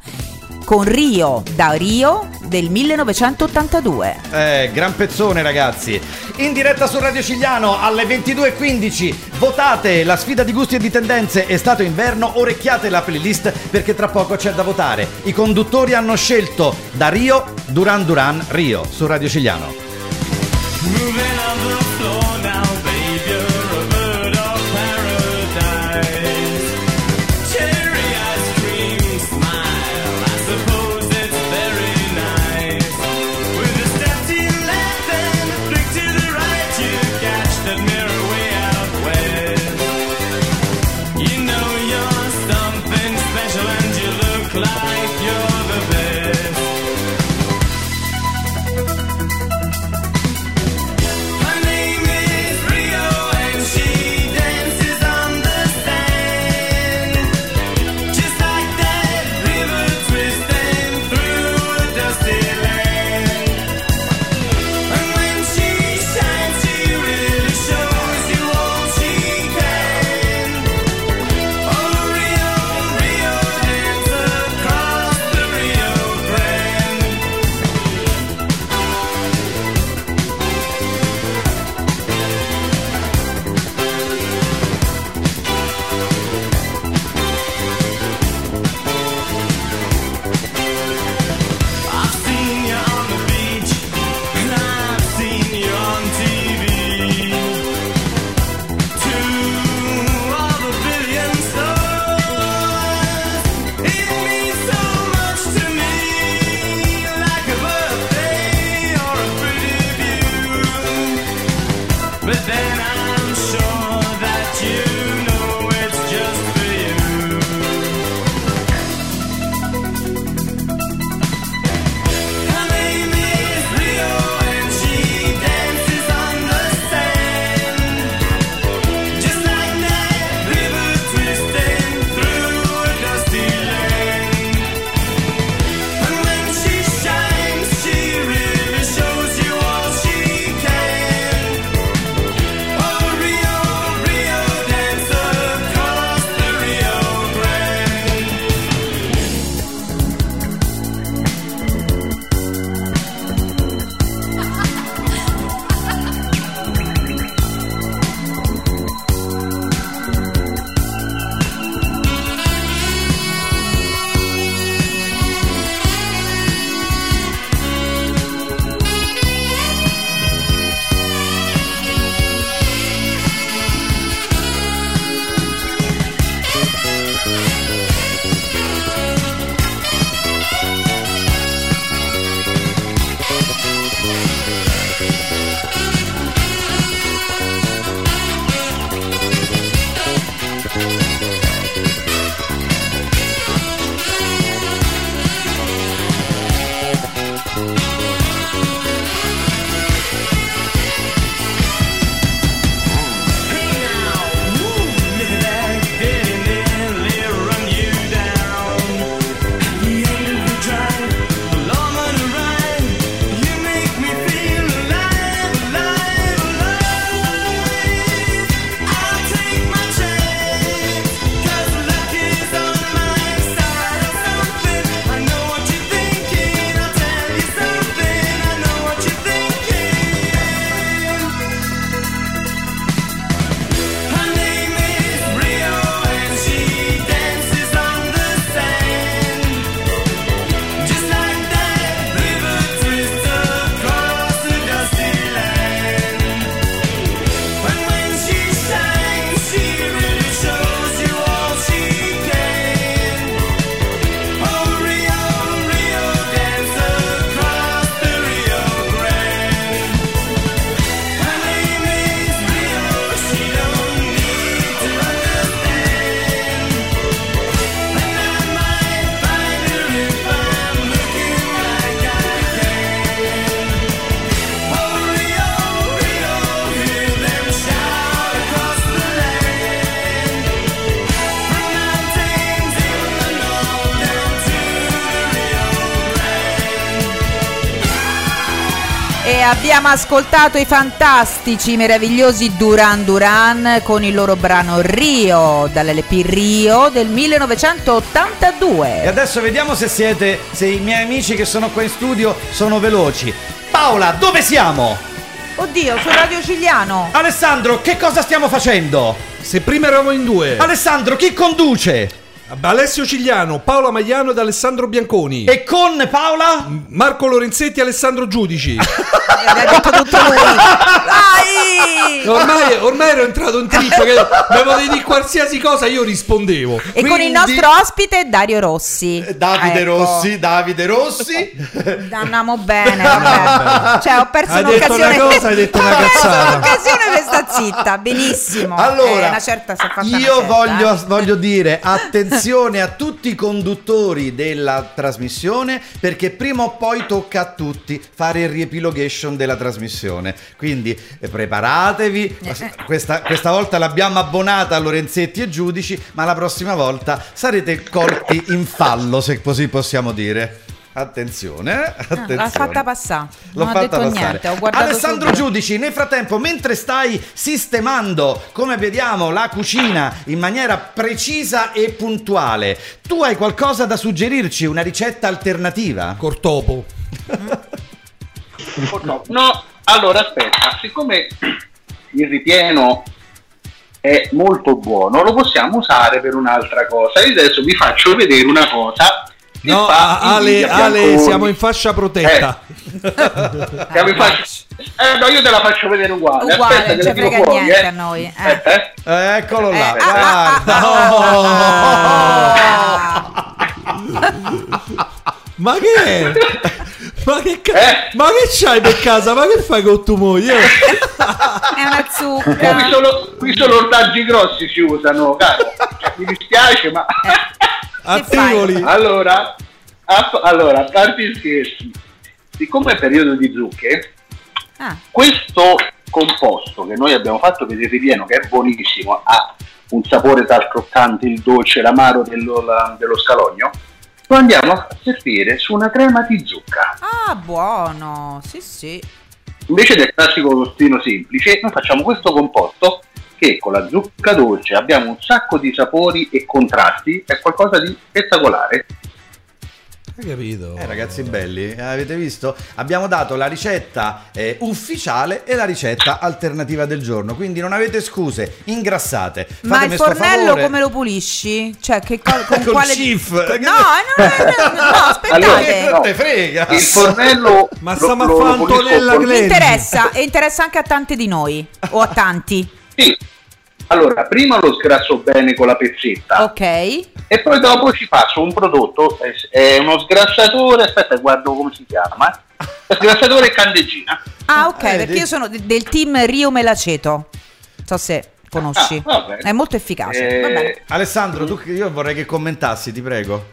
Con Rio da Rio del 1982. Eh, gran pezzone ragazzi. In diretta su Radio Cigliano alle 22.15. Votate la sfida di gusti e di tendenze estate o inverno. Orecchiate la playlist perché tra poco c'è da votare. I conduttori hanno scelto da Rio Duran Duran Rio su Radio Cigliano. Moving on the floor ascoltato i fantastici, meravigliosi Duran Duran con il loro brano Rio, dall'LP Rio del 1982. E adesso vediamo se siete, se i miei amici che sono qua in studio sono veloci. Paola, dove siamo? Oddio, su Radio Cigliano. Alessandro, che cosa stiamo facendo? Se prima eravamo in due. Alessandro, chi conduce? Alessio Cigliano, Paola Magliano ed Alessandro Bianconi. E con Paola? Marco Lorenzetti e Alessandro Giudici. L'ha detto tutto lui. Vai! Ormai, ormai ero entrato in trippo che mi potevi dire qualsiasi cosa, io rispondevo. E con il nostro ospite Dario Rossi. Davide Ecco. Rossi, Davide Rossi. Andiamo bene, vabbè. Cioè, ho perso Hai detto un'occasione. una cosa, hai detto una Ho perso cazzata. un'occasione per sta zitta. Benissimo. Allora, Eh, una certa si è fatta una Io certa, voglio, eh. voglio dire attenzione a tutti i conduttori della trasmissione perché prima o poi tocca a tutti fare il riepilogation della trasmissione. Quindi eh, preparatevi. Questa, questa volta l'abbiamo abbonata a Lorenzetti e Giudici, ma la prossima volta sarete colti in fallo, se così possiamo dire. Attenzione, eh, Ah, attenzione. L'ha fatta passare. L'ho Non ha fatta detto passare. niente. Alessandro subito. Giudici, nel frattempo, mentre stai sistemando, come vediamo, la cucina in maniera precisa e puntuale, tu hai qualcosa da suggerirci, una ricetta alternativa? Cortopo. No, no, allora aspetta, siccome il ripieno è molto buono, lo possiamo usare per un'altra cosa. Io adesso vi faccio vedere una cosa. No, fa Ale, Ale, siamo in fascia protetta. Siamo in fascia- Eh, no, io te la faccio vedere uguale. Uguale, Aspetta, non che ci frega fuori, niente eh. a noi. eh. Aspetta, eh. Eh, eccolo là, Eh, ah, guarda. Ma che è? Ma che, ca- Eh? ma che c'hai per casa? Ma che fai con tua moglie? È una Qui zucca. solo, qui solo ortaggi grossi si usano, caro. Cioè, mi dispiace, ma... Attivoli. Allora, a, allora, a parte i scherzi, siccome è periodo di zucche, Ah. questo composto che noi abbiamo fatto per il ripieno, che è buonissimo, ha un sapore tra il croccante, il dolce, l'amaro dello, la- dello scalogno, lo andiamo a servire su una crema di zucca. Ah, buono. Sì, sì. Invece del classico rostino semplice, noi facciamo questo composto che con la zucca dolce abbiamo un sacco di sapori e contrasti, è qualcosa di spettacolare. Hai capito? Eh, ragazzi belli, eh, avete visto? Abbiamo dato la ricetta eh, ufficiale e la ricetta alternativa del giorno, quindi non avete scuse, ingrassate. Ma il fornello come lo pulisci? Cioè, che co- con Col quale cif. No, no, no, no, no, aspettate. Allora, non te frega. Il fornello Ma stiamo a Antonella con- Mi Glenn. interessa e interessa anche a tanti di noi o a tanti. Sì. Allora, prima lo sgrasso bene con la pezzetta. Ok. E poi dopo ci faccio un prodotto, è- uno sgrassatore, aspetta guardo come si chiama, sgrassatore e candeggina. Ah, ok, Eh, perché io sono de- del team Rio Melaceto. Non so se conosci. Ah. È molto efficace. Eh. Alessandro, tu, io vorrei che commentassi, ti prego.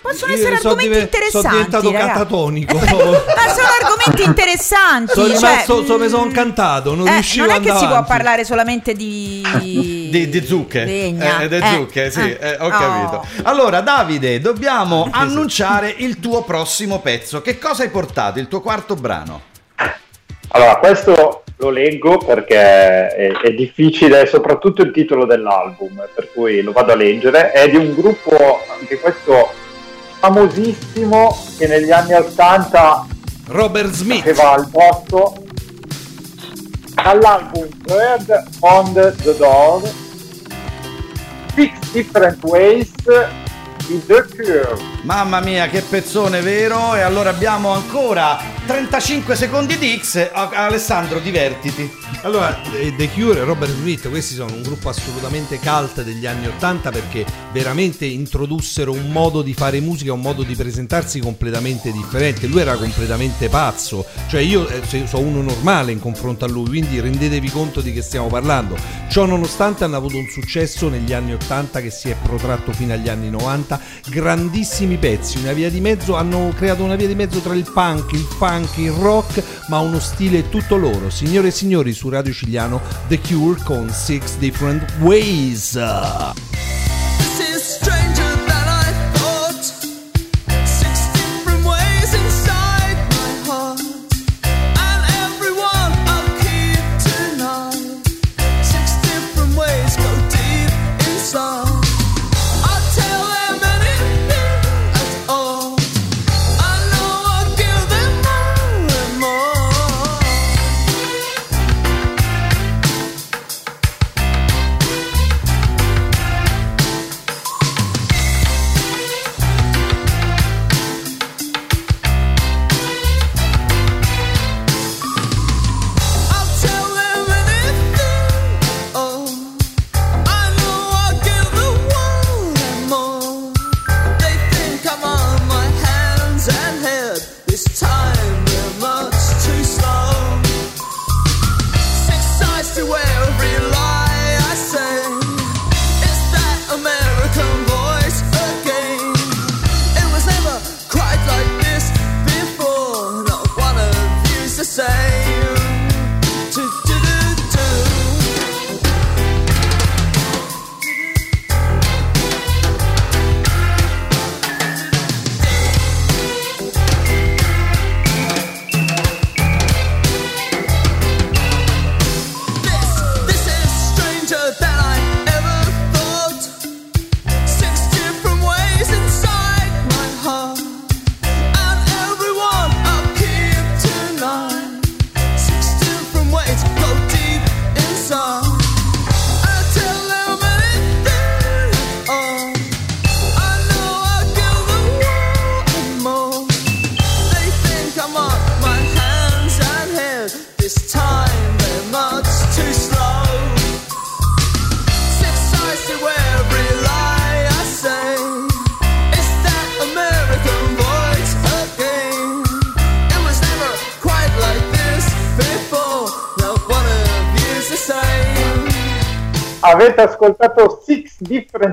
Possono Io essere argomenti dive- interessanti. sono diventato ragazzi. catatonico. Ma sono argomenti interessanti. sono cioè, rimasto, so- mi sono incantato, non eh, riuscivo non a è che si può parlare solamente di. Di, di zucche. Legna. Eh, di Eh, zucche, sì, eh. eh, ho Oh. capito. Allora, Davide, dobbiamo annunciare il tuo prossimo pezzo. Che cosa hai portato? Il tuo quarto brano? Allora, questo lo leggo perché è, è difficile, soprattutto il titolo dell'album, per cui lo vado a leggere. È di un gruppo, anche questo famosissimo, che negli anni 80 Robert Smith faceva al posto dall'album Bird on the Door Six Different Ways. Mamma mia, che pezzone vero! E allora abbiamo ancora 35 secondi di X. Alessandro, divertiti. Allora, The Cure e Robert Smith, questi sono un gruppo assolutamente cult degli anni Ottanta perché veramente introdussero un modo di fare musica, un modo di presentarsi completamente differente. Lui era completamente pazzo, cioè io eh, sono uno normale in confronto a lui, quindi rendetevi conto di che stiamo parlando. Ciò nonostante hanno avuto un successo negli anni Ottanta che si è protratto fino agli anni 90, grandissimi pezzi, una via di mezzo, hanno creato una via di mezzo tra il punk, il funk, il rock, ma uno stile tutto loro. Signore e signori, su Radio Cigliano, The Cure con Six Different Ways.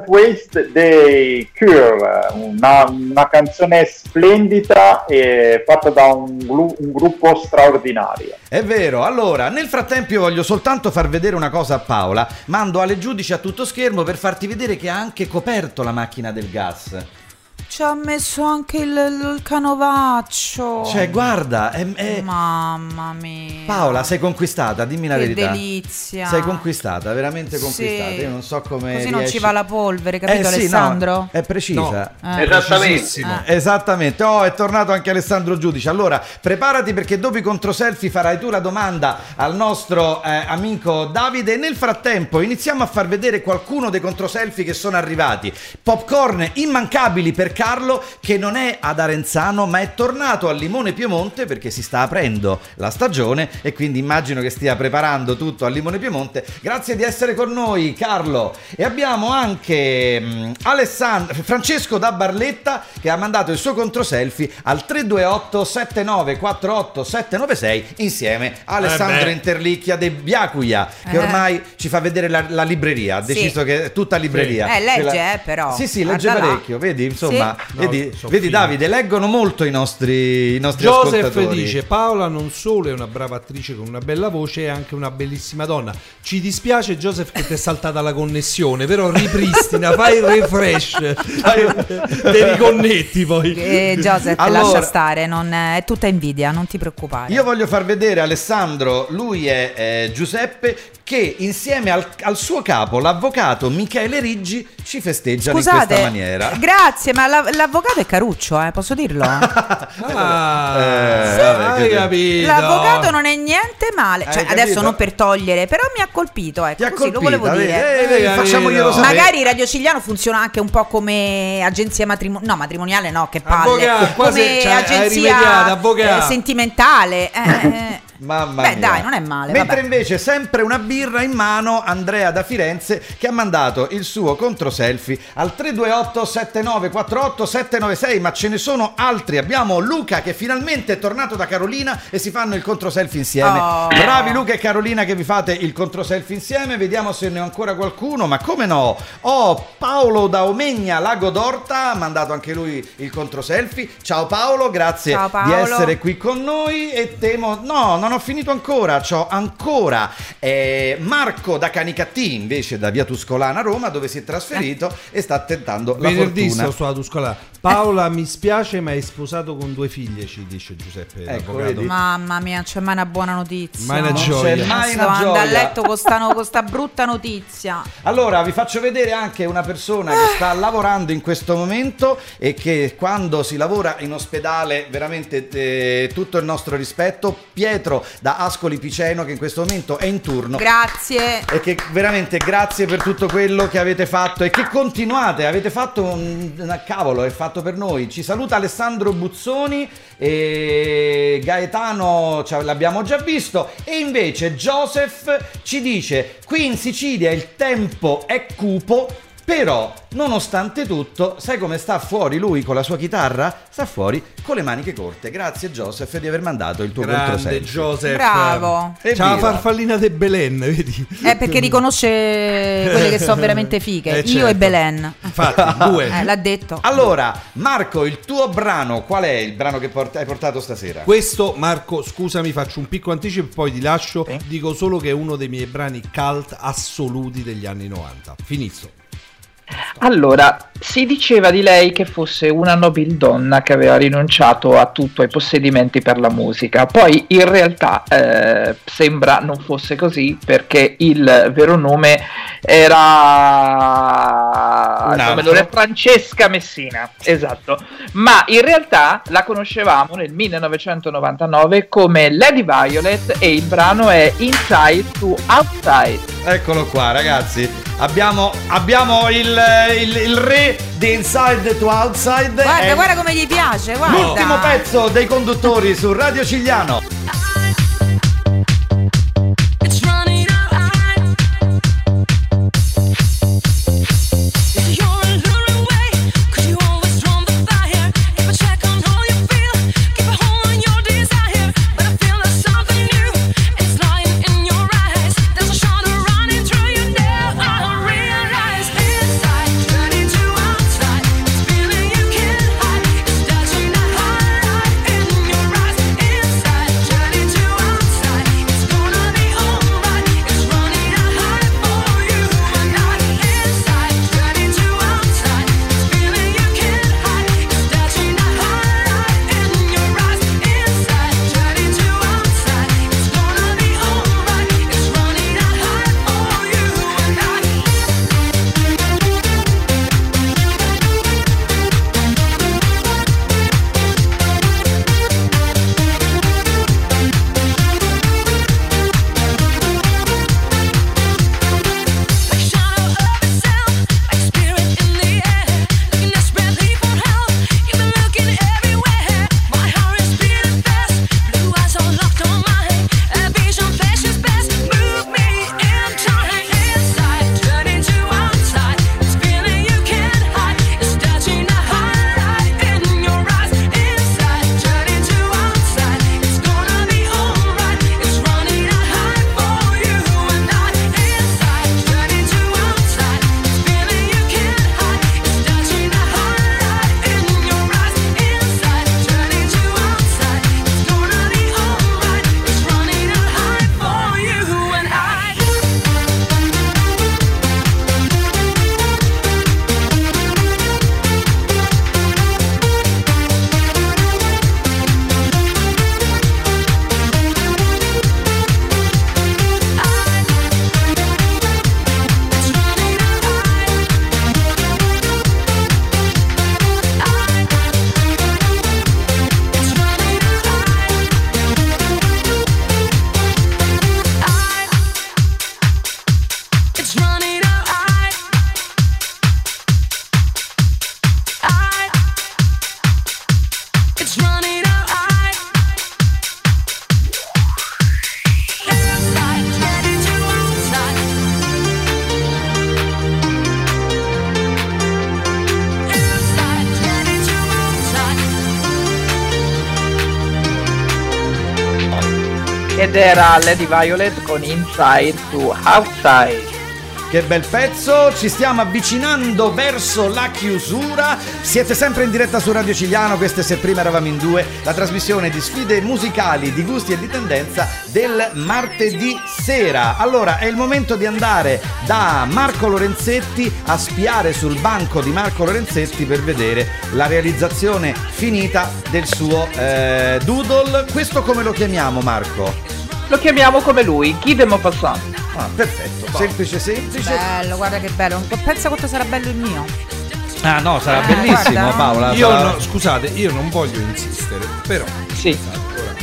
Different Ways dei Cure, una, una canzone splendida e fatta da un, glu- un gruppo straordinario. È vero, allora, nel frattempo io voglio soltanto far vedere una cosa a Paola. Mando Ale Giudice a tutto schermo per farti vedere che ha anche coperto la macchina del gas. Ci ha messo anche il, il canovaccio. Cioè, guarda, è, è- Mamma mia. Paola, sei conquistata, dimmi la Che verità. delizia. Sei conquistata, veramente conquistata. Sì. Io non so come Così non riesci- ci va la polvere, capito Eh sì, Alessandro? no, è precisa. No. Eh. Esattamente. Esattamente. Oh, è tornato anche Alessandro Giudice. Allora, preparati perché dopo i controselfie farai tu la domanda al nostro eh, amico Davide. Nel frattempo iniziamo a far vedere qualcuno dei controselfie che sono arrivati. Popcorn immancabili per Carlo che non è ad Arenzano ma è tornato a Limone Piemonte perché si sta aprendo la stagione e quindi immagino che stia preparando tutto a Limone Piemonte. Grazie di essere con noi Carlo. E abbiamo anche mm, Alessandro, Francesco da Barletta che ha mandato il suo contro selfie al 328 7948 796 insieme a Alessandro Eh. Interlicchia de Biacuia che Eh. ormai ci fa vedere la, la libreria, ha Sì. deciso che è tutta libreria. Eh, legge, Quella- eh, però. Sì, sì, legge Guarda là. parecchio, vedi, insomma, Vedi, No, vedi. Davide, leggono molto i nostri, i nostri Joseph ascoltatori. dice Paola non solo è una brava attrice con una bella voce è anche una bellissima donna ci dispiace Joseph che ti è saltata la connessione però ripristina fai il refresh fai- te riconnetti poi Eh, Joseph, Allora- lascia stare, non- è tutta invidia, non ti preoccupare. Io voglio far vedere Alessandro, lui è eh, Giuseppe, che insieme al, al suo capo, l'avvocato Michele Riggi, ci festeggiano in Scusate, questa maniera. grazie, ma la- l'avvocato è Caruccio, eh, posso dirlo? ah, Eh, sì, vabbè, L'avvocato non è niente male, cioè, adesso capito? non per togliere, però mi ha colpito, ecco, Ti ha così lo colpita, volevo vedi? dire. Eh, vedi, facciamoglielo sapere. Magari Radio Cigliano funziona anche un po' come agenzia matrimoniale, no, matrimoniale no, che palle, Avvocato, come cioè, agenzia avvocato. eh, sentimentale. Mamma Beh, mia. dai, non è male, Mentre vabbè. invece sempre una birra in mano Andrea da Firenze che ha mandato il suo contro selfie al 328 7948 796, ma ce ne sono altri. Abbiamo Luca che finalmente è tornato da Carolina e si fanno il contro selfie insieme. Oh. Bravi Luca e Carolina che vi fate il contro selfie insieme. Vediamo se ne ho ancora qualcuno, ma come no? Oh, Paolo da Omegna Lago d'Orta ha mandato anche lui il contro selfie. Ciao Paolo, grazie Ciao, di Paolo. essere qui con noi e temo no non ho finito ancora c'ho ancora eh, Marco da Canicattì invece da via Tuscolana Roma dove si è trasferito e sta tentando la venerdì fortuna. sto sulla Tuscolana Paola mi spiace ma è sposato con due figlie ci dice Giuseppe Ecco, vedi? Mamma mia, c'è mai una buona notizia. Mai una Non gioia. c'è mai Sto una andando a gioia letto con sta, con sta brutta notizia. Allora, vi faccio vedere anche una persona che sta lavorando in questo momento e che quando si lavora in ospedale, veramente eh, tutto il nostro rispetto, Pietro da Ascoli Piceno che in questo momento è in turno. Grazie. E che veramente grazie per tutto quello che avete fatto e che continuate, avete fatto un, un cavolo, è fatto per noi. Ci saluta Alessandro Buzzoni e Gaetano ci- l'abbiamo già visto e invece Joseph ci dice qui in Sicilia il tempo è cupo però, nonostante tutto, sai come sta fuori lui con la sua chitarra? Sta fuori con le maniche corte. Grazie Joseph di aver mandato il tuo grande controselfie. Joseph Bravo. E c'ha la farfallina de Belen vedi È perché riconosce quelle che sono veramente fighe. Eh, Io certo. e Belen. infatti due Eh, l'ha detto. Allora, Marco, il tuo brano, qual è il brano che port- hai portato stasera? Questo, Marco, scusami, faccio un piccolo anticipo e poi ti lascio. Dico solo che è uno dei miei brani cult assoluti degli anni 90. Finito. Allora, si diceva di lei che fosse una nobildonna che aveva rinunciato a tutto, ai possedimenti per la musica. Poi in realtà eh, sembra non fosse così perché il vero nome era nome Francesca Messina, esatto. Ma in realtà la conoscevamo nel 1999 come Lady Violet e il brano è Inside to Outside. Eccolo qua, ragazzi. Abbiamo, abbiamo il, il- il re di Inside to Outside. Guarda, guarda come gli piace, guarda. L'ultimo pezzo dei conduttori su Radio Cigliano. Lady Violet con Inside to Outside. Che bel pezzo, ci stiamo avvicinando verso la chiusura. Siete sempre in diretta su Radio Cigliano, queste se prima eravamo in due, la trasmissione di sfide musicali, di gusti e di tendenza del martedì sera. Allora è il momento di andare da Marco Lorenzetti a spiare sul banco di Marco Lorenzetti per vedere la realizzazione finita del suo eh, doodle. Questo come lo chiamiamo Marco? Lo chiamiamo come lui, Guy Maupassant. Ah, perfetto, semplice semplice. Bello, guarda che bello. Pensa quanto sarà bello il mio. Ah no, sarà Eh, bellissimo guarda. Paola. Io sarà- no- scusate, io non voglio insistere, però. Sì.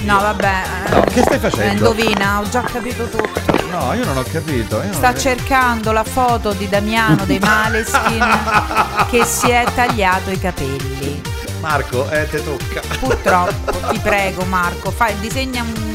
No, vabbè. eh, No, che stai facendo? indovina, ho già capito tutto. No, io non ho capito. io non Sta ho- cercando la foto di Damiano dei Maleskin che si è tagliato i capelli. Marco, eh, te tocca. Purtroppo, ti prego Marco, fai, disegna un,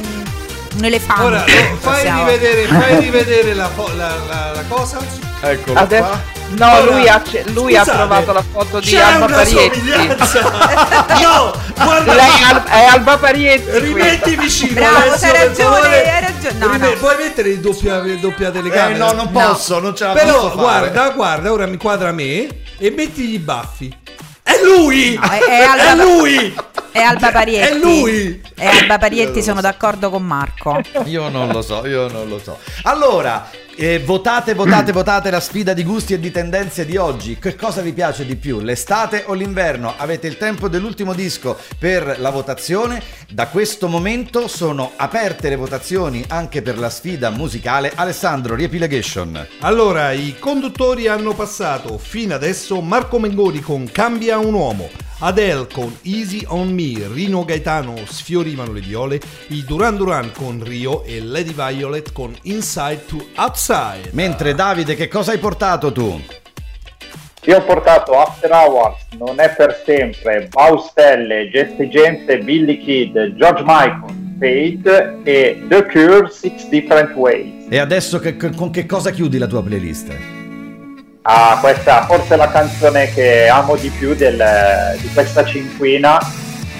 un elefante. Ora, no, fai rivedere, fai rivedere la, fo- la- la- la cosa. Eccolo Adesso- qua. no, Ora, lui ha, lui ha scusate, trovato la foto di Alba Parietti. somiglianza. no, guarda, Lei è, Al- è Alba Parietti. rimetti vicino. Bravo, c'hai per ragione, hai ragione. No, Rime- no. Puoi mettere il doppia, il doppia telecamera? Eh, no, non posso, non ce la Però posso fare. guarda, guarda, ora mi quadra me e mettigli i baffi. È lui! No, è- è Alba- È lui! È Alba Parietti. È lui! È Alba Parietti, sono d'accordo con Marco. Io non lo so, io non lo so. Allora, eh, votate, votate, votate la sfida di gusti e di tendenze di oggi. Che cosa vi piace di più, l'estate o l'inverno? Avete il tempo dell'ultimo disco per la votazione. Da questo momento sono aperte le votazioni anche per la sfida musicale. Alessandro, riepilegation. Allora, i conduttori hanno passato fino adesso Marco Mengoni con Cambia un uomo, Adele con Easy on Me, Rino Gaetano Sfiorivano le viole, i Duran Duran con Rio e Lady Violet con Inside to Outside. Mentre Davide, che cosa hai portato tu? Io ho portato After Hours, Non è per sempre, Baustelle, Jesse Gente, Billy Kid, George Michael, Fate e The Cure Six Different Ways. E adesso che- con che cosa chiudi la tua playlist? Ah, questa forse la canzone che amo di più del- di questa cinquina,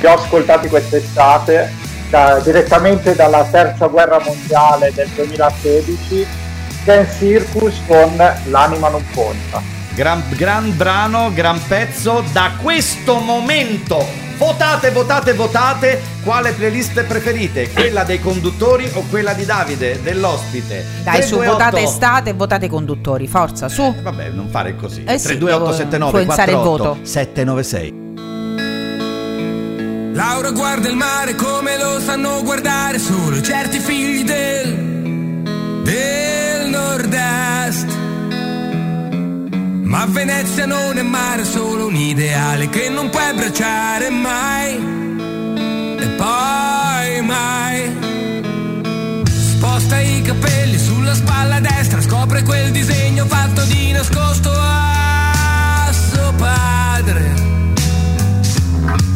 che ho ascoltato quest'estate, da- direttamente dalla terza guerra mondiale del 2016, Ken Circus con L'anima non conta. Gran, gran brano, gran pezzo. Da questo momento votate, votate, votate. Quale playlist preferite? Quella dei conduttori o quella di Davide, dell'ospite? Dai, su, 328. votate estate e votate i conduttori, forza, su. Vabbè, non fare così. Eh sì, 32879 influenzare il 48 voto. 796. Laura guarda il mare come lo sanno guardare solo certi figli del, del nord-est. Ma Venezia non è mare, solo un ideale che non puoi abbracciare mai. E poi mai. Sposta i capelli sulla spalla destra, scopre quel disegno fatto di nascosto a suo padre.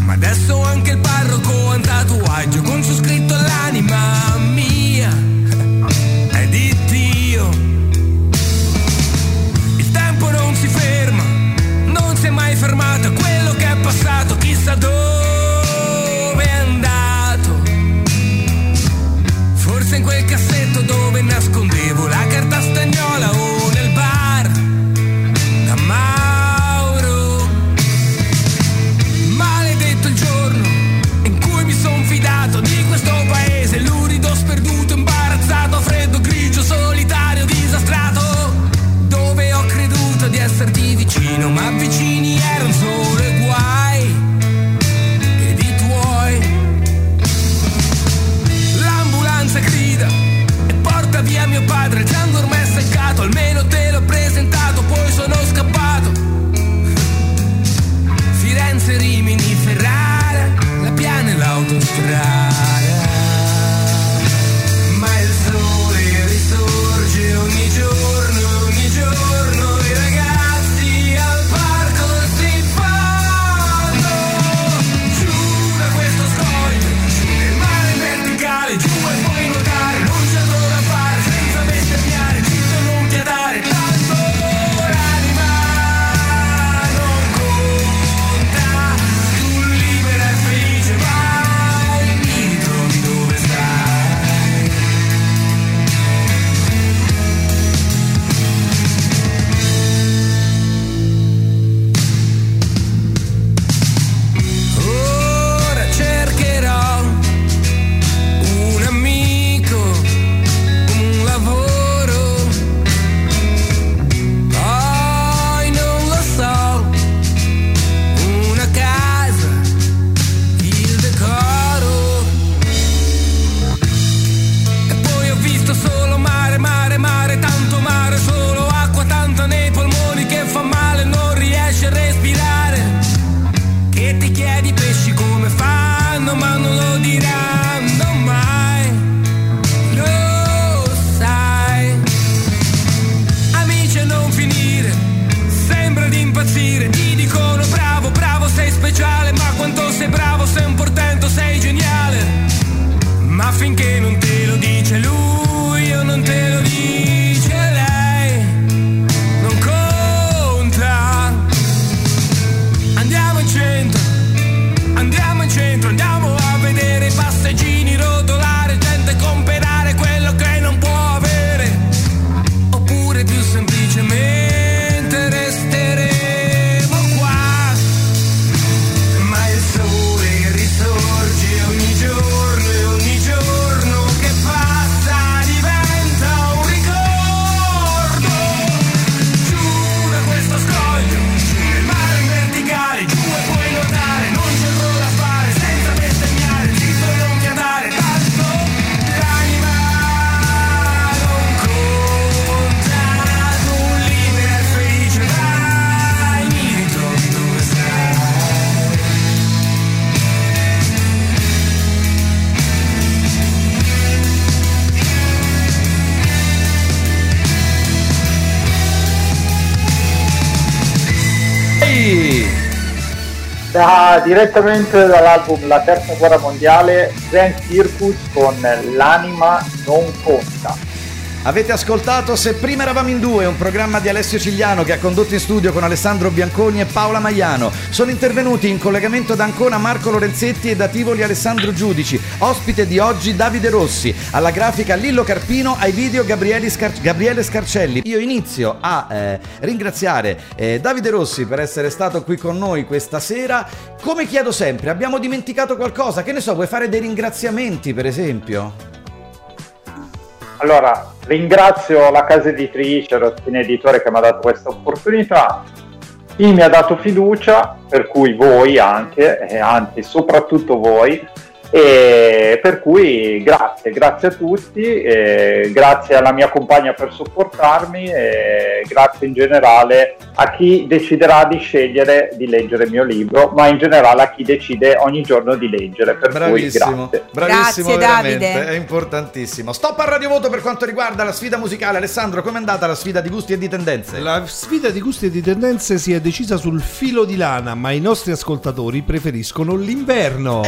Ma adesso anche il parroco ha un tatuaggio con su scritto l'anima fermato, quello che è passato chissà dove de trás. Direttamente dall'album La Terza Guerra Mondiale, Zen Circus con L'anima non conta. Avete ascoltato Se prima eravamo in due, un programma di Alessio Cigliano che ha condotto in studio con Alessandro Bianconi e Paola Maiano. Sono intervenuti in collegamento da Ancona Marco Lorenzetti e da Tivoli Alessandro Giudici. Ospite di oggi Davide Rossi, alla grafica Lillo Carpino, ai video Gabriele, Scar- Gabriele Scarcelli. Io inizio a eh, ringraziare eh, Davide Rossi per essere stato qui con noi questa sera. Come chiedo sempre, abbiamo dimenticato qualcosa? Che ne so, vuoi fare dei ringraziamenti per esempio? Allora, ringrazio la casa editrice, lo spin editore che mi ha dato questa opportunità, chi mi ha dato fiducia, per cui voi anche, e anzi soprattutto voi, e per cui grazie, grazie a tutti, e grazie alla mia compagna per supportarmi e grazie in generale a chi deciderà di scegliere di leggere il mio libro, ma in generale a chi decide ogni giorno di leggere. Per Bravissimo, cui grazie. bravissimo Grazie, veramente, Davide. è importantissimo. Stop al Radio Voto per quanto riguarda la sfida musicale. Alessandro, com'è andata la sfida di gusti e di tendenze? La sfida di gusti e di tendenze si è decisa sul filo di lana, ma i nostri ascoltatori preferiscono l'inverno.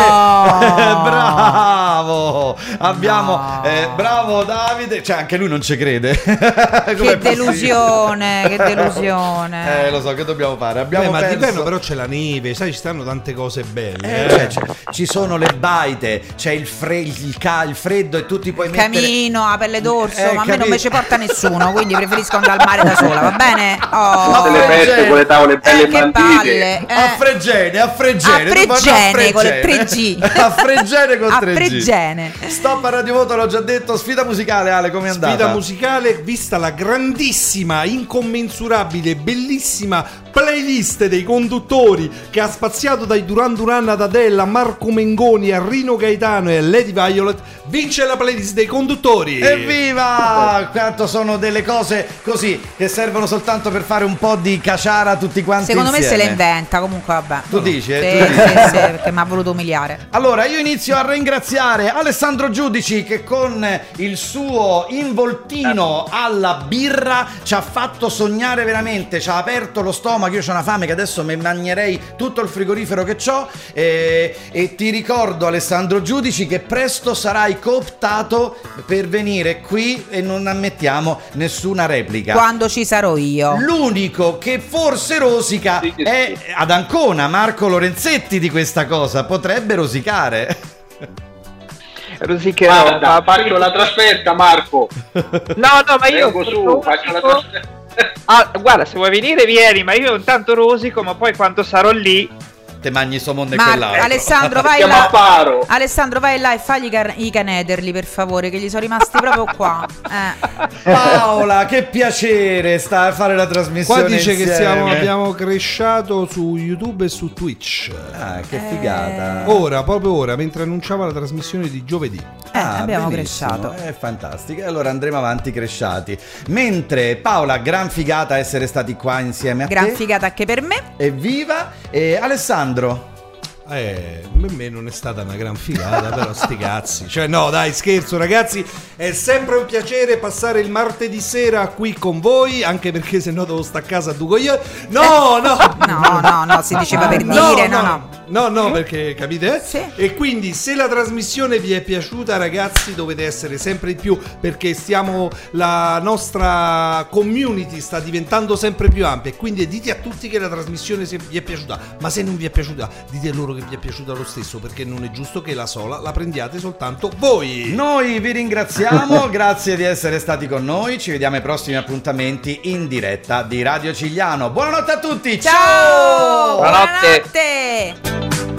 bravo! Abbiamo eh, bravo Davide, cioè anche lui non ci crede. Che delusione, che delusione. Eh, lo so, che dobbiamo fare? Abbiamo Beh, ma perso- d'inverno però c'è la neve, sai, ci stanno tante cose belle. Eh, eh. cioè, ci sono le baite, c'è il, fre- il, ca- il freddo e tu ti puoi mettere Camino, a pelle d'orso, Eh, ma a me non mi ci porta nessuno, quindi preferisco andare al mare da sola, va bene? Oh. Tutte le feste con le tavole belle Eh, bandite. palle, eh. a Fregene, a Fregene, A Fregene con le Fregene. 3G. a Fregene con A 3G. Fregene. Stop a Radio Voto, l'ho già detto. Sfida musicale, Ale, come è andata? Sfida musicale, vista la grandissima, incommensurabile, bellissima playlist dei conduttori che ha spaziato dai Duran Duran ad Adele, a Marco Mengoni, a Rino Gaetano e a Lady Violet, vince la playlist dei conduttori. Evviva! Quanto sono delle cose così che servono soltanto per fare un po' di caciara tutti quanti Secondo me se insieme. le inventa, comunque vabbè. Tu dici, eh? Sì, Tu dici? sì, sì, perché mi ha voluto umiliare. Allora, io inizio a ringraziare Alessandro Giudici che con il suo involtino alla birra ci ha fatto sognare veramente, ci ha aperto lo stomaco, io ho una fame che adesso mi mangerei tutto il frigorifero che ho e, e ti ricordo Alessandro Giudici che presto sarai cooptato per venire qui e non ammettiamo nessuna replica. Quando ci sarò io. L'unico che forse rosica è ad Ancona, Marco Lorenzetti di questa cosa, potrebbe rosicare. Rosicherò. Guarda, ma faccio la trasferta, Marco. No, no, ma io Vengo su, faccio la trasferta. Ah, guarda, se vuoi venire vieni, ma io intanto rosico, ma poi quando sarò lì Te mangi somon e Ma quell'altro. Alessandro vai là. Alessandro vai là e fagli i car- i canederli per favore, che gli sono rimasti proprio qua. Eh. Paola, che piacere sta a fare la trasmissione Qua dice che insieme. siamo, abbiamo cresciato su YouTube e su Twitch. Ah, che figata. Ora, proprio ora, mentre annunciava la trasmissione di giovedì. Eh, abbiamo benissimo, cresciato. È fantastico. E allora andremo avanti cresciati. Mentre Paola, gran figata essere stati qua insieme a Gran te. figata anche per me. Evviva! E Alessandro. Alessandro. Eh, per me non è stata una gran figata, però sti cazzi. Cioè, no, dai, scherzo, ragazzi. È sempre un piacere passare il martedì sera qui con voi, anche perché se no devo stare a casa a Dugo io. No, no! No, no, no, si diceva per dire, no, no. No, no, perché capite? Sì. E quindi se la trasmissione vi è piaciuta, ragazzi, dovete essere sempre di più perché stiamo la nostra community sta diventando sempre più ampia e quindi dite a tutti che la trasmissione vi è piaciuta, ma se non vi è piaciuta, dite loro che vi è piaciuta lo stesso perché non è giusto che la sola la prendiate soltanto voi. Noi vi ringraziamo, grazie di essere stati con noi. Ci vediamo ai prossimi appuntamenti in diretta di Radio Cigliano. Buonanotte a tutti! Ciao! Buonanotte. Buonanotte!